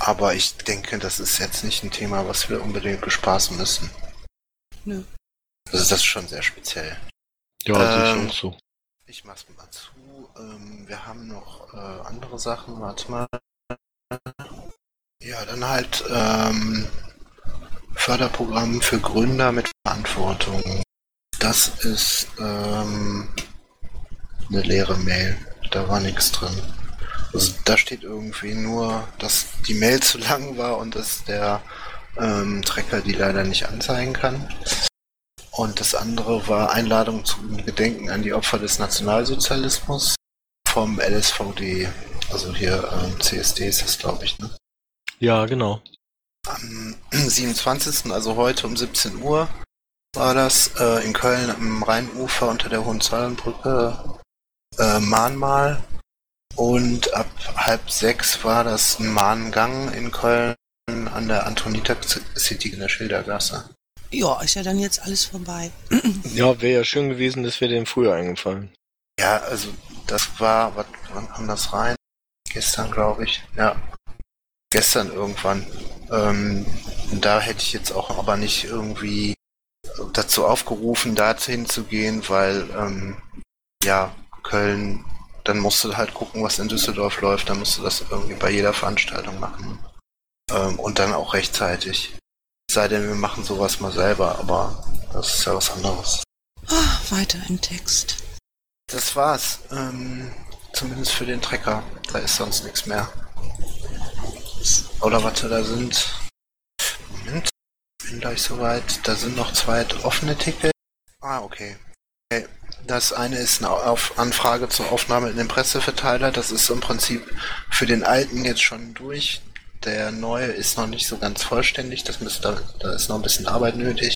Aber ich denke, das ist jetzt nicht ein Thema, was wir unbedingt bespaßen müssen. Nö. Also das ist schon sehr speziell. Ja, ähm, ich auch so. Ich mach's mal zu. Ähm, wir haben noch äh, andere Sachen. Warte mal. Ja, dann halt ähm, Förderprogramm für Gründer mit Verantwortung. Das ist ähm, eine leere Mail. Da war nichts drin. Also da steht irgendwie nur, dass die Mail zu lang war und dass der ähm, Trecker, die leider nicht anzeigen kann. Und das andere war Einladung zum Gedenken an die Opfer des Nationalsozialismus vom LSVD. Also hier ähm, CSD ist das, glaube ich, ne? Ja, genau. Am 27., also heute um 17 Uhr, war das äh, in Köln am Rheinufer unter der Hohenzollernbrücke äh, Mahnmal. Und ab halb sechs war das ein Mahngang in Köln an der Antonita City in der Schildergasse. Ja, ist ja dann jetzt alles vorbei. Ja, wäre ja schön gewesen, das wäre dem früher eingefallen. Ja, also das war, was, wann kam das rein? Gestern, glaube ich. Ja, gestern irgendwann. Ähm, da hätte ich jetzt auch aber nicht irgendwie dazu aufgerufen, dorthin zu gehen, weil ähm, ja, Köln, dann musst du halt gucken, was in Düsseldorf läuft, dann musst du das irgendwie bei jeder Veranstaltung machen. Ähm, und dann auch rechtzeitig. Sei denn, wir machen sowas mal selber, aber das ist ja was anderes. Ah, weiter im Text. Das war's. Ähm, zumindest für den Trecker. Da ist sonst nichts mehr. Oder warte, da sind. Moment. Bin gleich soweit. Da sind noch zwei offene Tickets. Ah, okay. okay. Das eine ist eine Anfrage zur Aufnahme in den Presseverteiler. Das ist im Prinzip für den alten jetzt schon durch. Der neue ist noch nicht so ganz vollständig. Das müsste, da ist noch ein bisschen Arbeit nötig.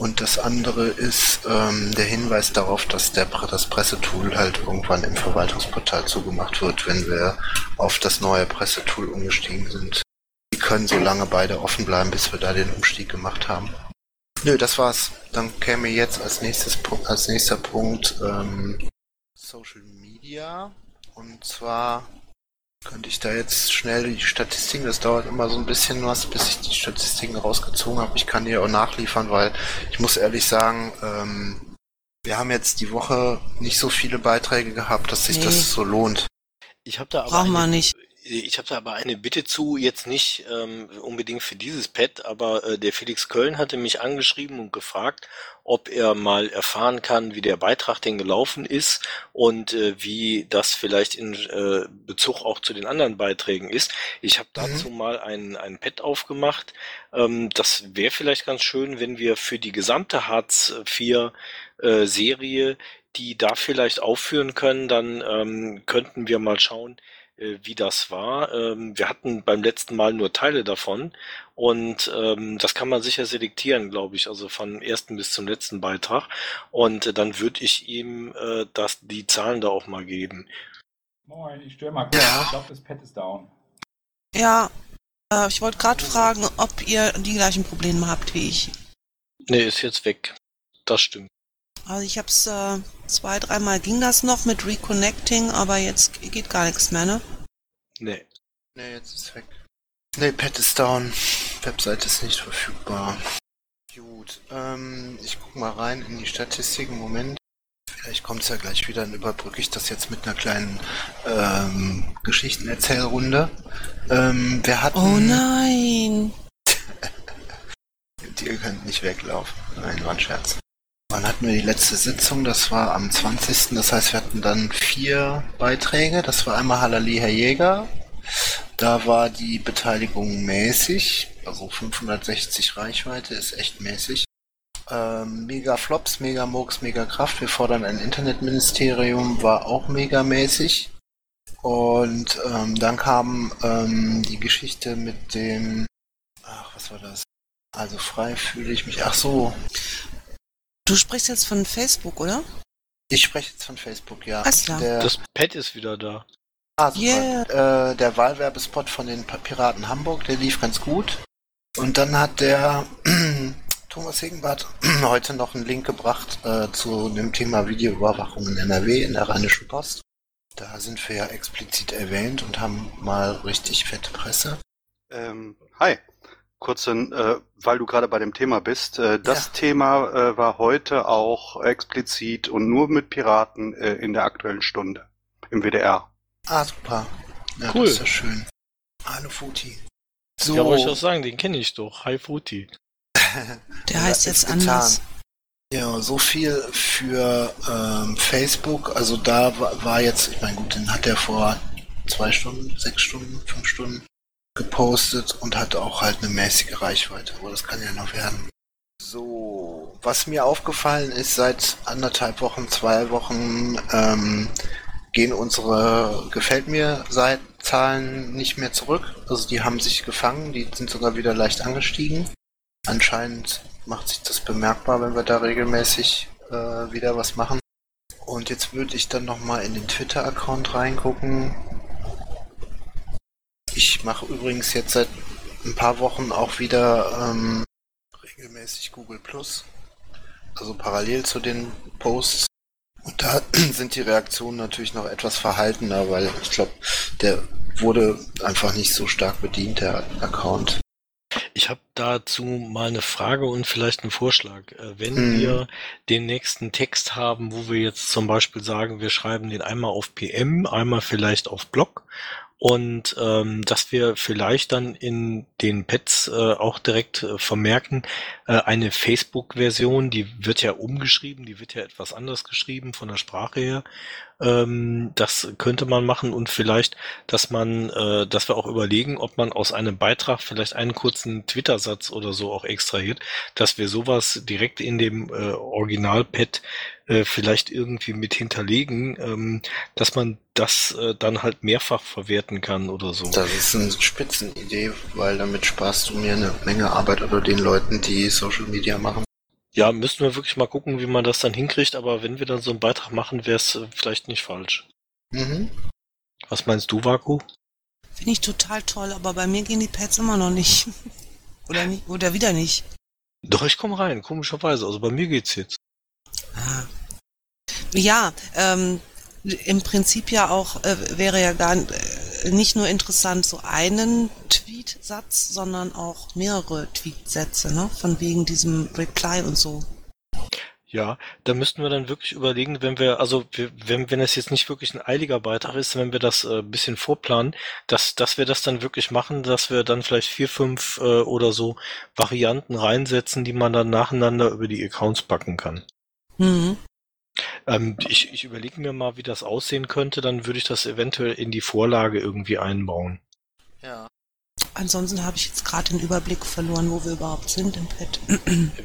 Und das andere ist ähm, der Hinweis darauf, dass der, das Pressetool halt irgendwann im Verwaltungsportal zugemacht wird, wenn wir auf das neue Pressetool umgestiegen sind. Die können so lange beide offen bleiben, bis wir da den Umstieg gemacht haben. Nö, das war's. Dann käme jetzt als nächstes als nächster Punkt ähm, Social Media. Und zwar könnte ich da jetzt schnell die Statistiken, das dauert immer so ein bisschen was, bis ich die Statistiken rausgezogen habe. Ich kann die auch nachliefern, weil ich muss ehrlich sagen, ähm, wir haben jetzt die Woche nicht so viele Beiträge gehabt, dass sich Nee. das so lohnt. Ich habe da aber Brauchen wir eine, nicht. ich habe da aber eine Bitte zu, jetzt nicht ähm, unbedingt für dieses Pad, aber äh, der Felix Köln hatte mich angeschrieben und gefragt, ob er mal erfahren kann, wie der Beitrag denn gelaufen ist und äh, wie das vielleicht in äh, Bezug auch zu den anderen Beiträgen ist. Ich habe dazu mal ein, ein Pad aufgemacht. Ähm, das wäre vielleicht ganz schön, wenn wir für die gesamte Hartz IV äh, Serie die da vielleicht aufführen können, dann ähm, könnten wir mal schauen, äh, wie das war. Ähm, wir hatten beim letzten Mal nur Teile davon und ähm, das kann man sicher selektieren, glaube ich, also von ersten bis zum letzten Beitrag. Und äh, dann würde ich ihm äh, das, die Zahlen da auch mal geben. Moin, ich störe mal kurz. Ja. Ich glaube, das Pad ist down. Ja, äh, ich wollte gerade fragen, ob ihr die gleichen Probleme habt wie ich. Nee, ist jetzt weg. Das stimmt. Also ich hab's äh, zwei, dreimal ging das noch mit Reconnecting, aber jetzt geht gar nichts mehr, ne? Nee. Ne, jetzt ist weg. Pad ist down. Webseite ist nicht verfügbar. Gut, ähm, ich guck mal rein in die Statistiken. Moment. Vielleicht kommt's ja gleich wieder, dann überbrücke ich das jetzt mit einer kleinen ähm, Geschichtenerzählrunde. Ähm, wir hatten... Oh nein. Ihr könnt nicht weglaufen. Nein, war ein Scherz. Wann hatten wir die letzte Sitzung? Das war am 20. Das heißt, wir hatten dann vier Beiträge. Das war einmal Halali Herr Jäger. Da war die Beteiligung mäßig. Also 560 Reichweite ist echt mäßig. Ähm, mega Flops, Mega Murks, Mega Kraft. Wir fordern ein Internetministerium. War auch mega mäßig. Und ähm, dann kam ähm, die Geschichte mit dem... Ach, was war das? Also frei fühle ich mich. Ach so, Du sprichst jetzt von Facebook, oder? ich spreche jetzt von Facebook, ja. Alles klar. Der, Das Pad ist wieder da. Ah. Yeah. Äh, der Wahlwerbespot von den Piraten Hamburg, der lief ganz gut. Und dann hat der Thomas Hegenbart heute noch einen Link gebracht äh, zu dem Thema Videoüberwachung in NRW in der Rheinischen Post. Da sind wir ja explizit erwähnt und haben mal richtig fette Presse. Ähm, hi. Kurze, äh, weil du gerade bei dem Thema bist. Äh, das Ja. Thema äh, war heute auch explizit und nur mit Piraten äh, in der aktuellen Stunde im WDR. Ah, super. Ja, Cool. das ist ja schön. Hallo Futi. So, Ja, wollte ich auch sagen, den kenne ich doch. Hi Futi. Der Ja, heißt jetzt anders. Ja, so viel für ähm, Facebook. Also da war, war jetzt, ich meine, gut, den hat er vor zwei Stunden, sechs Stunden, fünf Stunden gepostet und hat auch halt eine mäßige Reichweite, aber das kann ja noch werden. So, was mir aufgefallen ist, seit anderthalb Wochen, zwei Wochen ähm, gehen unsere Gefällt mir Zahlen nicht mehr zurück. Also die haben sich gefangen, die sind sogar wieder leicht angestiegen. Anscheinend macht sich das bemerkbar, wenn wir da regelmäßig äh, wieder was machen. Und jetzt würde ich dann nochmal in den Twitter-Account reingucken. Ich mache übrigens jetzt seit ein paar Wochen auch wieder ähm, regelmäßig Google Plus. Also parallel zu den Posts. Und da sind die Reaktionen natürlich noch etwas verhaltener, weil ich glaube, der wurde einfach nicht so stark bedient, der Account. Ich habe dazu mal eine Frage und vielleicht einen Vorschlag. Äh, wenn Mhm. wir den nächsten Text haben, wo wir jetzt zum Beispiel sagen, wir schreiben den einmal auf PM, einmal vielleicht auf Blog und ähm, dass wir vielleicht dann in den Pads äh, auch direkt äh, vermerken, äh, eine Facebook-Version, die wird ja umgeschrieben, die wird ja etwas anders geschrieben von der Sprache her. Ähm, das könnte man machen und vielleicht, dass man, äh, dass wir auch überlegen, ob man aus einem Beitrag vielleicht einen kurzen Twitter-Satz oder so auch extrahiert, dass wir sowas direkt in dem äh, Original-Pad äh, vielleicht irgendwie mit hinterlegen, ähm, dass man das äh, dann halt mehrfach verwerten kann oder so. Das ist eine Spitzenidee, weil damit sparst du mir eine Menge Arbeit oder den Leuten, die Social Media machen. Ja, müssten wir wirklich mal gucken, wie man das dann hinkriegt, aber wenn wir dann so einen Beitrag machen, wäre es äh, vielleicht nicht falsch. Mhm. Was meinst du, Vaku? Finde ich total toll, aber bei mir gehen die Pads immer noch nicht. Oder nicht, oder wieder nicht. Doch, ich komme rein, komischerweise. Also bei mir geht's jetzt. Ah. Ja, ähm, im Prinzip ja auch äh, wäre ja gar äh, nicht nur interessant so einen Tweet-Satz, sondern auch mehrere Tweet-Sätze, ne? Von wegen diesem Reply und so. Ja, da müssten wir dann wirklich überlegen, wenn wir, also wenn, wenn es jetzt nicht wirklich ein eiliger Beitrag ist, wenn wir das äh, ein bisschen vorplanen, dass, dass wir das dann wirklich machen, dass wir dann vielleicht vier, fünf äh, oder so Varianten reinsetzen, die man dann nacheinander über die Accounts packen kann. Mhm. Ähm, ich ich überlege mir mal, wie das aussehen könnte, dann würde ich das eventuell in die Vorlage irgendwie einbauen. Ja. Ansonsten habe ich jetzt gerade den Überblick verloren, wo wir überhaupt sind im Pad.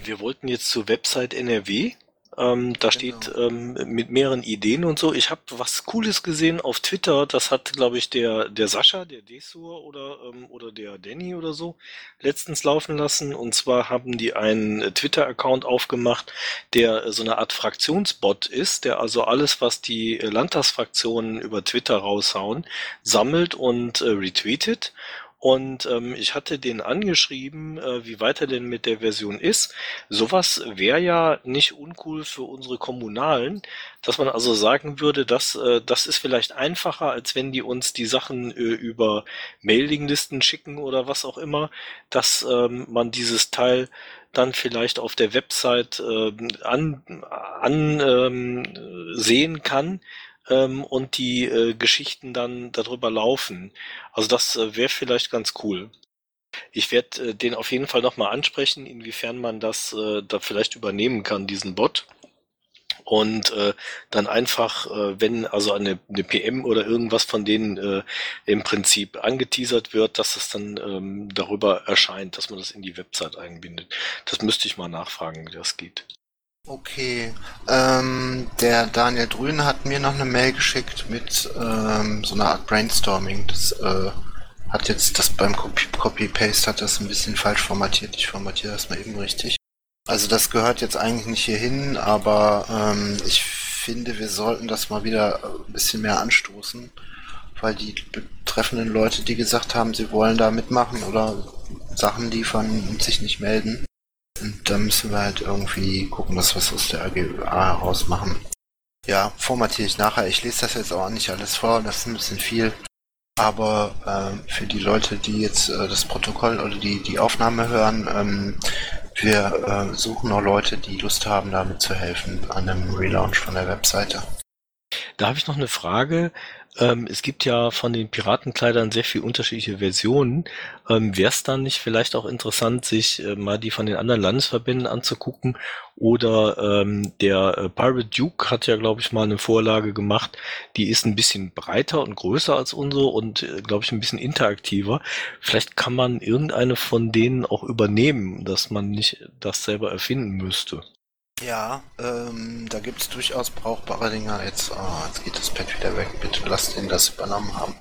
Wir wollten jetzt zur Website NRW. Ähm, da steht ähm, mit mehreren Ideen und so. Ich habe was Cooles gesehen auf Twitter. Das hat, glaube ich, der der Sascha, der Desur oder ähm, oder der Danny oder so letztens laufen lassen. Und zwar haben die einen äh, Twitter-Account aufgemacht, der äh, so eine Art Fraktionsbot ist, der also alles, was die äh, Landtagsfraktionen über Twitter raushauen, sammelt und äh, retweetet. Und ähm, ich hatte den angeschrieben, äh, wie weit er denn mit der Version ist. Sowas wäre ja nicht uncool für unsere Kommunalen, dass man also sagen würde, dass äh, das ist vielleicht einfacher, als wenn die uns die Sachen äh, über Mailinglisten schicken oder was auch immer, dass ähm, man dieses Teil dann vielleicht auf der Website ähm, an, an ähm, sehen kann ähm, und die äh, Geschichten dann darüber laufen. Also das äh, wäre vielleicht ganz cool. Ich werde äh, den auf jeden Fall nochmal ansprechen, inwiefern man das äh, da vielleicht übernehmen kann, diesen Bot. Und äh, dann einfach, äh, wenn also eine, eine PM oder irgendwas von denen im Prinzip angeteasert wird, dass es dann ähm, darüber erscheint, dass man das in die Website einbindet. Das müsste ich mal nachfragen, wie das geht. Okay. Ähm, der Daniel Drühn hat mir noch eine Mail geschickt mit ähm, so einer Art Brainstorming. Das äh, hat jetzt das beim Copy- Copy-Paste hat das ein bisschen falsch formatiert. Ich formatiere das mal eben richtig. Also das gehört jetzt eigentlich nicht hier hin, aber ähm, ich finde, wir sollten das mal wieder ein bisschen mehr anstoßen, weil die betreffenden Leute, die gesagt haben, sie wollen da mitmachen oder Sachen liefern und sich nicht melden. Da müssen wir halt irgendwie gucken, dass wir es aus der AGA heraus machen. Ja, formatiere ich nachher. Ich lese das jetzt auch nicht alles vor, das ist ein bisschen viel. Aber ähm, für die Leute, die jetzt äh, das Protokoll oder die, die Aufnahme hören, ähm, wir äh, suchen noch Leute, die Lust haben, damit zu helfen an einem Relaunch von der Webseite. Da habe ich noch eine Frage. Ähm, es gibt ja von den Piratenkleidern sehr viel unterschiedliche Versionen. Ähm, Wäre es dann nicht vielleicht auch interessant, sich äh, mal die von den anderen Landesverbänden anzugucken? Oder ähm, der äh, Pirate Duke hat ja, glaube ich, mal eine Vorlage gemacht, die ist ein bisschen breiter und größer als unsere und, äh, glaube ich, ein bisschen interaktiver. Vielleicht kann man irgendeine von denen auch übernehmen, dass man nicht das selber erfinden müsste. Ja, ähm, da gibt's durchaus brauchbare Dinger. Jetzt, oh, jetzt geht das Pad wieder weg. Bitte lasst ihn das übernommen haben.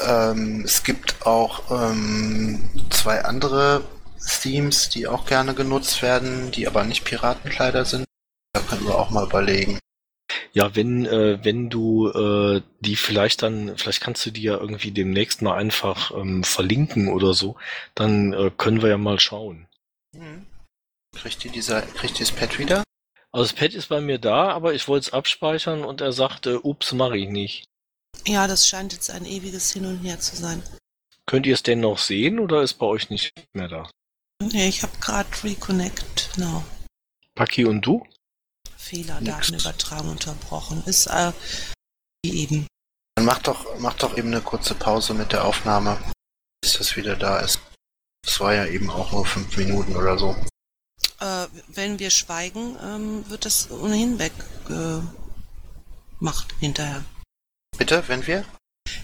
Ähm, es gibt auch ähm, zwei andere Themes, die auch gerne genutzt werden, die aber nicht Piratenkleider sind. Da können wir auch mal überlegen. Ja, wenn, äh, wenn du äh, die vielleicht dann, vielleicht kannst du die ja irgendwie demnächst mal einfach ähm, verlinken oder so, dann äh, können wir ja mal schauen. Hm. Kriegt ihr dieser, kriegt ihr das Pad wieder? Also das Pad ist bei mir da, aber ich wollte es abspeichern und er sagte, ups, mache ich nicht. Ja, das scheint jetzt ein ewiges Hin und Her zu sein. Könnt ihr es denn noch sehen oder ist bei euch nicht mehr da? Nee, ich habe gerade Reconnect Now. Paki und du? Fehler. Datenübertragung unterbrochen. Ist äh, wie eben. Dann mach doch, mach doch eben eine kurze Pause mit der Aufnahme, bis das wieder da ist. Das war ja eben auch nur fünf Minuten oder so. Äh, wenn wir schweigen, ähm, wird das ohnehin weggemacht hinterher. Bitte, wenn wir?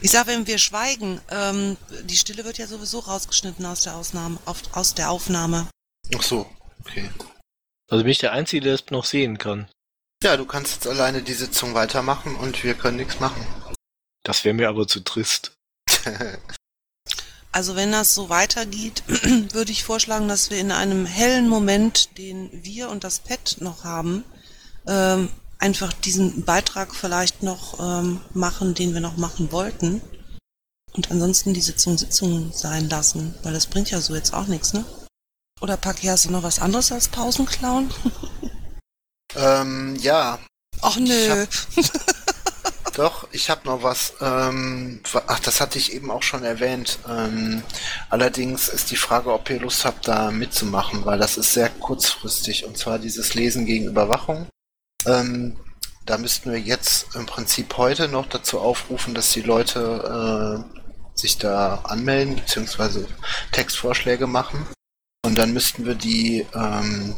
Ich sag, wenn wir schweigen, ähm, die Stille wird ja sowieso rausgeschnitten aus der Ausnahme, auf, aus der Aufnahme. Ach so, okay. Also bin ich der Einzige, der es noch sehen kann. Ja, du kannst jetzt alleine die Sitzung weitermachen und wir können nichts machen. Das wäre mir aber zu trist. Also wenn das so weitergeht, würde ich vorschlagen, dass wir in einem hellen Moment, den wir und das Pad noch haben, ähm, einfach diesen Beitrag vielleicht noch ähm, machen, den wir noch machen wollten. Und ansonsten die Sitzung Sitzung sein lassen, weil das bringt ja so jetzt auch nichts, ne? Oder Paki, hast du noch was anderes als Pausenclown? ähm, ja, Ach nö. Doch, ich habe noch was. Ähm, ach, das hatte ich eben auch schon erwähnt. Ähm, allerdings ist die Frage, ob ihr Lust habt, da mitzumachen, weil das ist sehr kurzfristig. Und zwar dieses Lesen gegen Überwachung. Ähm, da müssten wir jetzt im Prinzip heute noch dazu aufrufen, dass die Leute äh, sich da anmelden beziehungsweise Textvorschläge machen. Und dann müssten wir die ähm,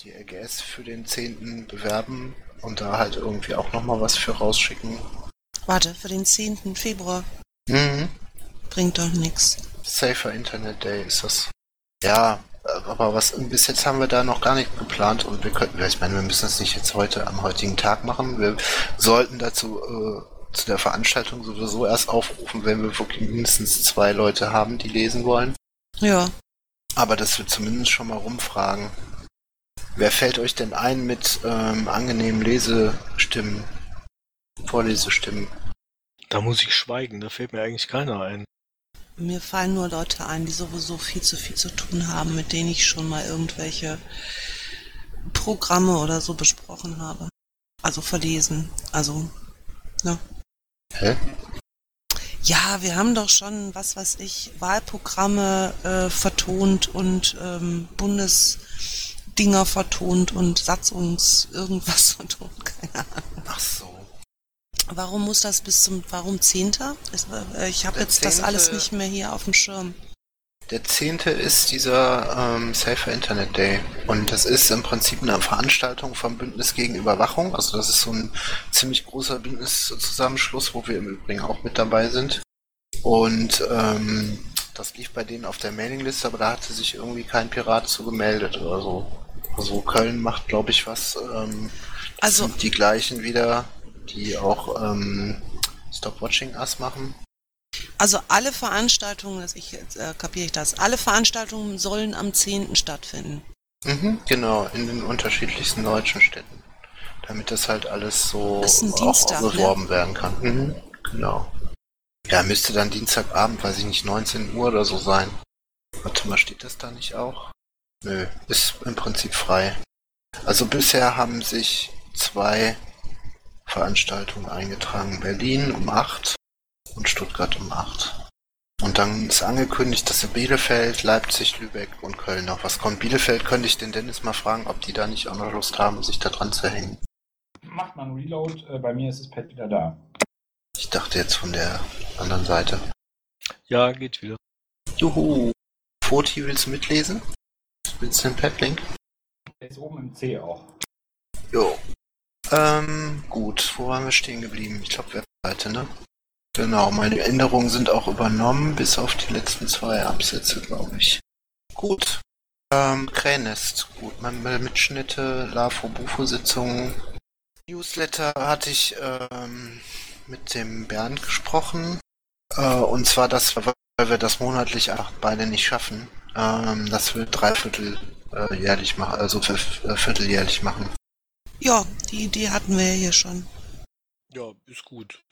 die LGS für den 10. bewerben und da halt irgendwie auch nochmal was für rausschicken. Warte, für den 10. Februar Mhm. bringt doch nichts. Safer Internet Day ist das. Ja, aber was bis jetzt haben wir da noch gar nicht geplant und wir könnten, ich meine, wir müssen das nicht jetzt heute am heutigen Tag machen. Wir sollten dazu äh, zu der Veranstaltung sowieso erst aufrufen, wenn wir wirklich mindestens zwei Leute haben, die lesen wollen. Ja, Aber dass wir zumindest schon mal rumfragen. Wer fällt euch denn ein mit ähm, angenehmen Lesestimmen? Vorlesestimmen? Da muss ich schweigen, da fällt mir eigentlich keiner ein. mir fallen nur Leute ein, die sowieso viel zu viel zu tun haben, mit denen ich schon mal irgendwelche Programme oder so besprochen habe. Also verlesen. Also, ne? Hä? Ja, wir haben doch schon, was weiß ich, Wahlprogramme äh, vertont und ähm, Bundesdinger vertont und Satzungs irgendwas vertont, keine Ahnung. Ach so. Warum muss das bis zum, warum Zehnter? Äh, Ich habe jetzt das alles Zehnte- nicht mehr hier auf dem Schirm. Der 10. ist dieser ähm, Safer Internet Day. Und das ist im Prinzip eine Veranstaltung vom Bündnis gegen Überwachung. Also das ist so ein ziemlich großer Bündniszusammenschluss, wo wir im Übrigen auch mit dabei sind. Und ähm, das lief bei denen auf der Mailingliste, aber da hatte sich irgendwie kein Pirat zu gemeldet oder so. Also Köln macht, glaube ich, was. Ähm, Also- sind die gleichen wieder, die auch ähm, Stop Watching Us machen. Also alle Veranstaltungen, das ich jetzt äh, kapiere ich das, alle Veranstaltungen sollen am 10. stattfinden. Mhm, genau, in den unterschiedlichsten deutschen Städten. Damit das halt alles so Das auch Dienstag, ne? beworben werden kann. Mhm, genau. Ja, müsste dann Dienstagabend, weiß ich nicht, 19 Uhr oder so sein. Warte mal, steht das da nicht auch? Nö, ist im Prinzip frei. Also bisher haben sich zwei Veranstaltungen eingetragen. Berlin um 8 und Stuttgart um 8. Und dann ist angekündigt, dass in Bielefeld, Leipzig, Lübeck und Köln noch was kommt. Bielefeld könnte ich den Dennis mal fragen, ob die da nicht auch noch Lust haben, sich da dran zu hängen. macht man Reload. Äh, bei mir ist das Pad wieder da. Ich dachte jetzt von der anderen Seite. Ja, geht wieder. Juhu. Foti, willst du mitlesen? Willst du den Padlink? Der ist oben im C auch. Jo. Ähm, gut. Wo waren wir stehen geblieben? Ich glaube, Webseite, ne? Genau, meine Änderungen sind auch übernommen, bis auf die letzten zwei Absätze, glaube ich. Gut. Ähm, Krähennest. Gut, meine Mitschnitte, LAFO-Bufo-Sitzungen. Newsletter hatte ich ähm, mit dem Bernd gesprochen. Äh, und zwar, dass wir, weil wir das monatlich einfach beide nicht schaffen, ähm, dass wir dreiviertel äh, jährlich machen, also äh, vierteljährlich machen. Ja, die Idee hatten wir ja hier schon. Ja, ist gut.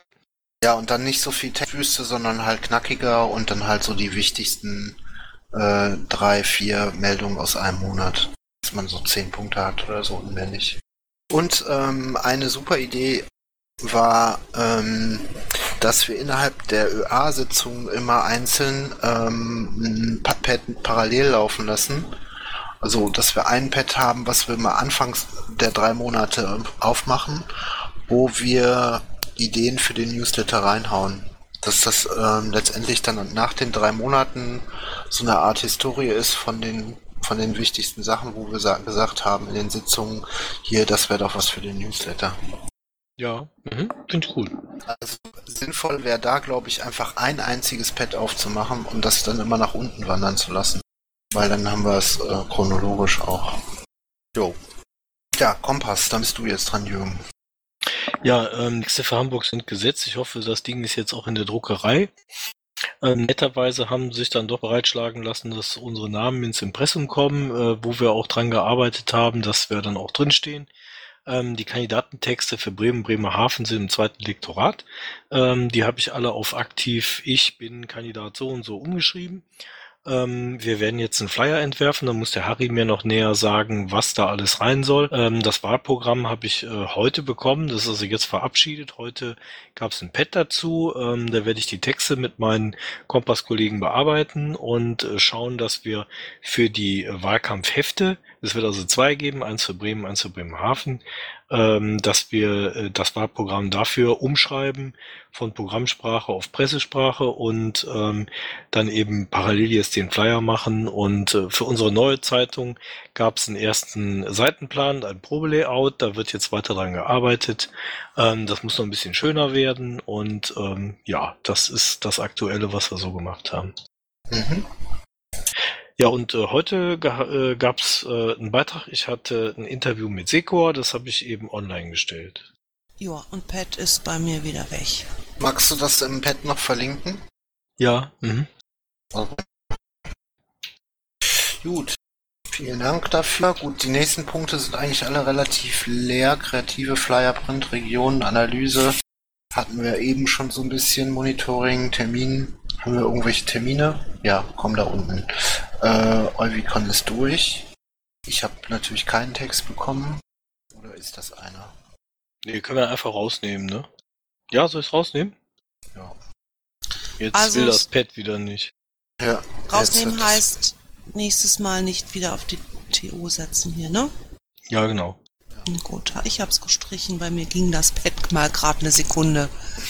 Ja, und dann nicht so viel Textwüste, sondern halt knackiger und dann halt so die wichtigsten äh, drei, vier Meldungen aus einem Monat. Dass man so zehn Punkte hat oder so und mehr nicht. Und ähm, eine super Idee war, ähm, dass wir innerhalb der ÖA-Sitzung immer einzeln ähm, ein Pa- Pad parallel laufen lassen. Also, dass wir ein Pad haben, was wir mal anfangs der drei Monate aufmachen, wo wir Ideen für den Newsletter reinhauen. Dass das ähm, letztendlich dann nach den drei Monaten so eine Art Historie ist von den von den wichtigsten Sachen, wo wir sa gesagt haben in den Sitzungen, hier, das wäre doch was für den Newsletter. Ja, mhm. finde ich gut. Also sinnvoll wäre da, glaube ich, einfach ein einziges Pad aufzumachen und das dann immer nach unten wandern zu lassen. Weil dann haben wir es äh, chronologisch auch. Jo. Ja, Kompass, dann bist du jetzt dran, Jürgen. Ja, ähm, nächste für Hamburg sind gesetzt. Ich hoffe, das Ding ist jetzt auch in der Druckerei. Ähm, netterweise haben sich dann doch bereitschlagen lassen, dass unsere Namen ins Impressum kommen, äh, wo wir auch dran gearbeitet haben, dass wir dann auch drinstehen. Ähm, die Kandidatentexte für Bremen, Bremerhaven sind im zweiten Lektorat. Ähm, die habe ich alle auf aktiv, ich bin Kandidat so und so umgeschrieben. Ähm, wir werden jetzt einen Flyer entwerfen, da muss der Harry mir noch näher sagen, was da alles rein soll. Ähm, das Wahlprogramm habe ich äh, heute bekommen, das ist also jetzt verabschiedet. Heute gab es ein Pad dazu, ähm, da werde ich die Texte mit meinen Kompass-Kollegen bearbeiten und äh, schauen, dass wir für die Wahlkampfhefte, es wird also zwei geben, eins für Bremen, eins für Bremerhaven, ähm, dass wir äh, das Wahlprogramm dafür umschreiben von Programmsprache auf Pressesprache und ähm, dann eben parallel jetzt den Flyer machen. Und äh, für unsere neue Zeitung gab es einen ersten Seitenplan, ein Probelayout. Da wird jetzt weiter dran gearbeitet. Ähm, das muss noch ein bisschen schöner werden. Und ähm, ja, das ist das Aktuelle, was wir so gemacht haben. Mhm. Ja, und äh, heute äh, gab es äh, einen Beitrag. Ich hatte ein Interview mit Sekor, das habe ich eben online gestellt. Ja, und Pat ist bei mir wieder weg. Magst du das im Pad noch verlinken? Ja, mhm. Gut. Vielen Dank dafür. Gut, die nächsten Punkte sind eigentlich alle relativ leer. Kreative Flyerprint, Region, Analyse. Hatten wir eben schon so ein bisschen Monitoring, Termin. Haben wir irgendwelche Termine? Ja, komm da unten. Äh, Euvicon ist durch. Ich habe natürlich keinen Text bekommen. Oder ist das einer? Nee, können wir einfach rausnehmen, ne? Ja, soll ich rausnehmen? Ja. Jetzt Also will es- das Pad wieder nicht. Ja. Rausnehmen heißt nächstes Mal nicht wieder auf die TO setzen hier, ne? Ja, genau. Hm, Gut, ich hab's gestrichen, bei mir ging das Pad mal gerade eine Sekunde.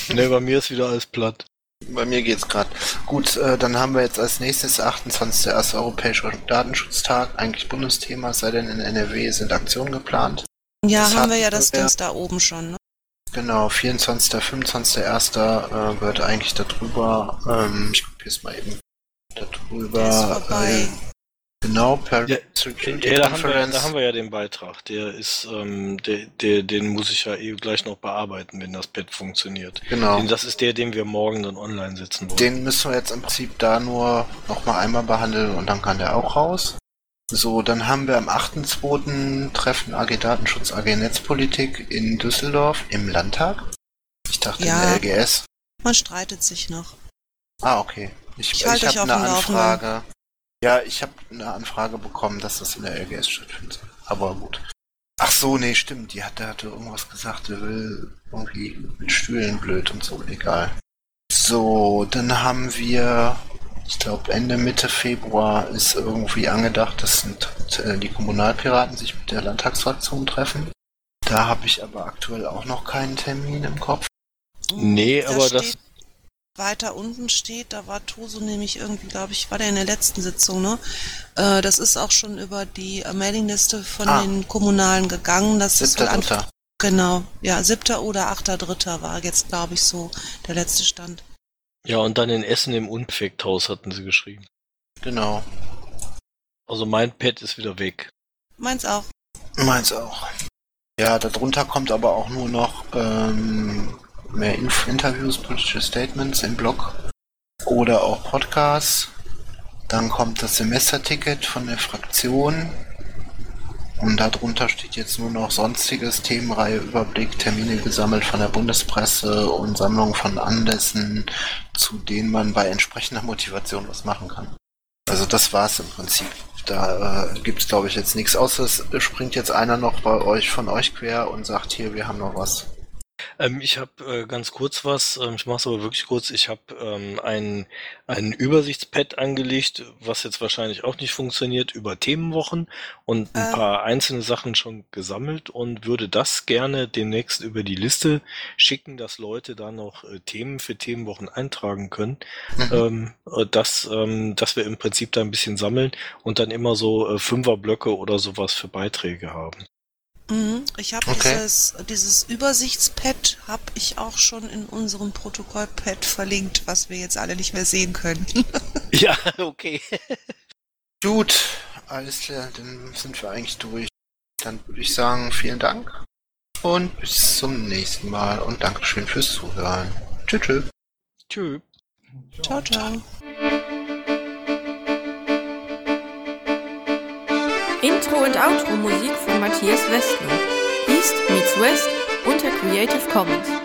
Ne, bei mir ist wieder alles platt. Bei mir geht's gerade. Gut, äh, dann haben wir jetzt als nächstes 28. Europäischer Datenschutztag, eigentlich Bundesthema, es sei denn in NRW sind Aktionen geplant. Ja, Das haben wir ja das Dings da oben schon, ne? Genau, 24. 25. Äh, wird eigentlich darüber, ähm, ich kopier's mal eben, darüber, Der ist vorbei. äh, genau, per Ja, Security Ja, da haben, wir, Conference. da haben wir ja den Beitrag. Der ist, ähm, der, der, den muss ich ja eh gleich noch bearbeiten, wenn das Pad funktioniert. genau. Denn das ist der, den wir morgen dann online setzen wollen. Den müssen wir jetzt im Prinzip da nur noch mal einmal behandeln und dann kann der auch raus. So, dann haben wir am 8.2. Treffen AG Datenschutz AG Netzpolitik in Düsseldorf im Landtag. Ich dachte Ja. in der LGS. Man streitet sich noch. Ah, okay. Ich, Ich ich, halte habe euch auf eine dem Laufenden. Ja, ich habe eine Anfrage bekommen, dass das in der LGS stattfindet. Aber gut. Ach so, nee, stimmt. Die hat, der hatte irgendwas gesagt, der will irgendwie mit Stühlen blöd und so, egal. So, dann haben wir, ich glaube Ende Mitte Februar ist irgendwie angedacht, dass äh, die Kommunalpiraten sich mit der Landtagsfraktion treffen. Da habe ich aber aktuell auch noch keinen Termin im Kopf. Nee, Da aber das- steht- Weiter unten steht, da war Toso nämlich irgendwie, glaube ich, war der in der letzten Sitzung, ne? Äh, das ist auch schon über die Mailingliste von Ah. den Kommunalen gegangen. Das ist wohl Siebter, Anfang- dritter. Genau, ja, siebter oder achter, dritter war jetzt, glaube ich, so der letzte Stand. Ja, und dann in Essen im Unpfekthaus hatten sie geschrieben. Genau. Also mein Pad ist wieder weg. Meins auch. Meins auch. Ja, darunter kommt aber auch nur noch ähm, mehr Interviews, politische Statements im Blog oder auch Podcasts. Dann kommt das Semesterticket von der Fraktion. Und darunter steht jetzt nur noch sonstiges Themenreihe, Überblick, Termine gesammelt von der Bundespresse und Sammlung von Anlässen, zu denen man bei entsprechender Motivation was machen kann. Also das war's im Prinzip. Da äh, gibt's glaube ich jetzt nichts, außer es springt jetzt einer noch bei euch von euch quer und sagt hier, wir haben noch was. Ähm, ich habe äh, ganz kurz was, ähm, ich mache es aber wirklich kurz. Ich habe ähm, ein, ein Übersichtspad angelegt, was jetzt wahrscheinlich auch nicht funktioniert, über Themenwochen und ein Ähm. paar einzelne Sachen schon gesammelt und würde das gerne demnächst über die Liste schicken, dass Leute da noch äh, Themen für Themenwochen eintragen können. Mhm. Ähm, äh, dass, ähm, dass wir im Prinzip da ein bisschen sammeln und dann immer so äh, Fünferblöcke oder sowas für Beiträge haben. Mhm. Ich habe Okay. dieses, dieses Übersichtspad habe ich auch schon in unserem Protokollpad verlinkt, was wir jetzt alle nicht mehr sehen können. Ja, okay. Gut, alles klar, dann sind wir eigentlich durch. Dann würde ich sagen, vielen Dank und bis zum nächsten Mal und Dankeschön fürs Zuhören. Tschüss. tschüss. Tschüss. ciao, ciao. Intro und Outro Musik von Matthias Westner. East meets West unter Creative Commons.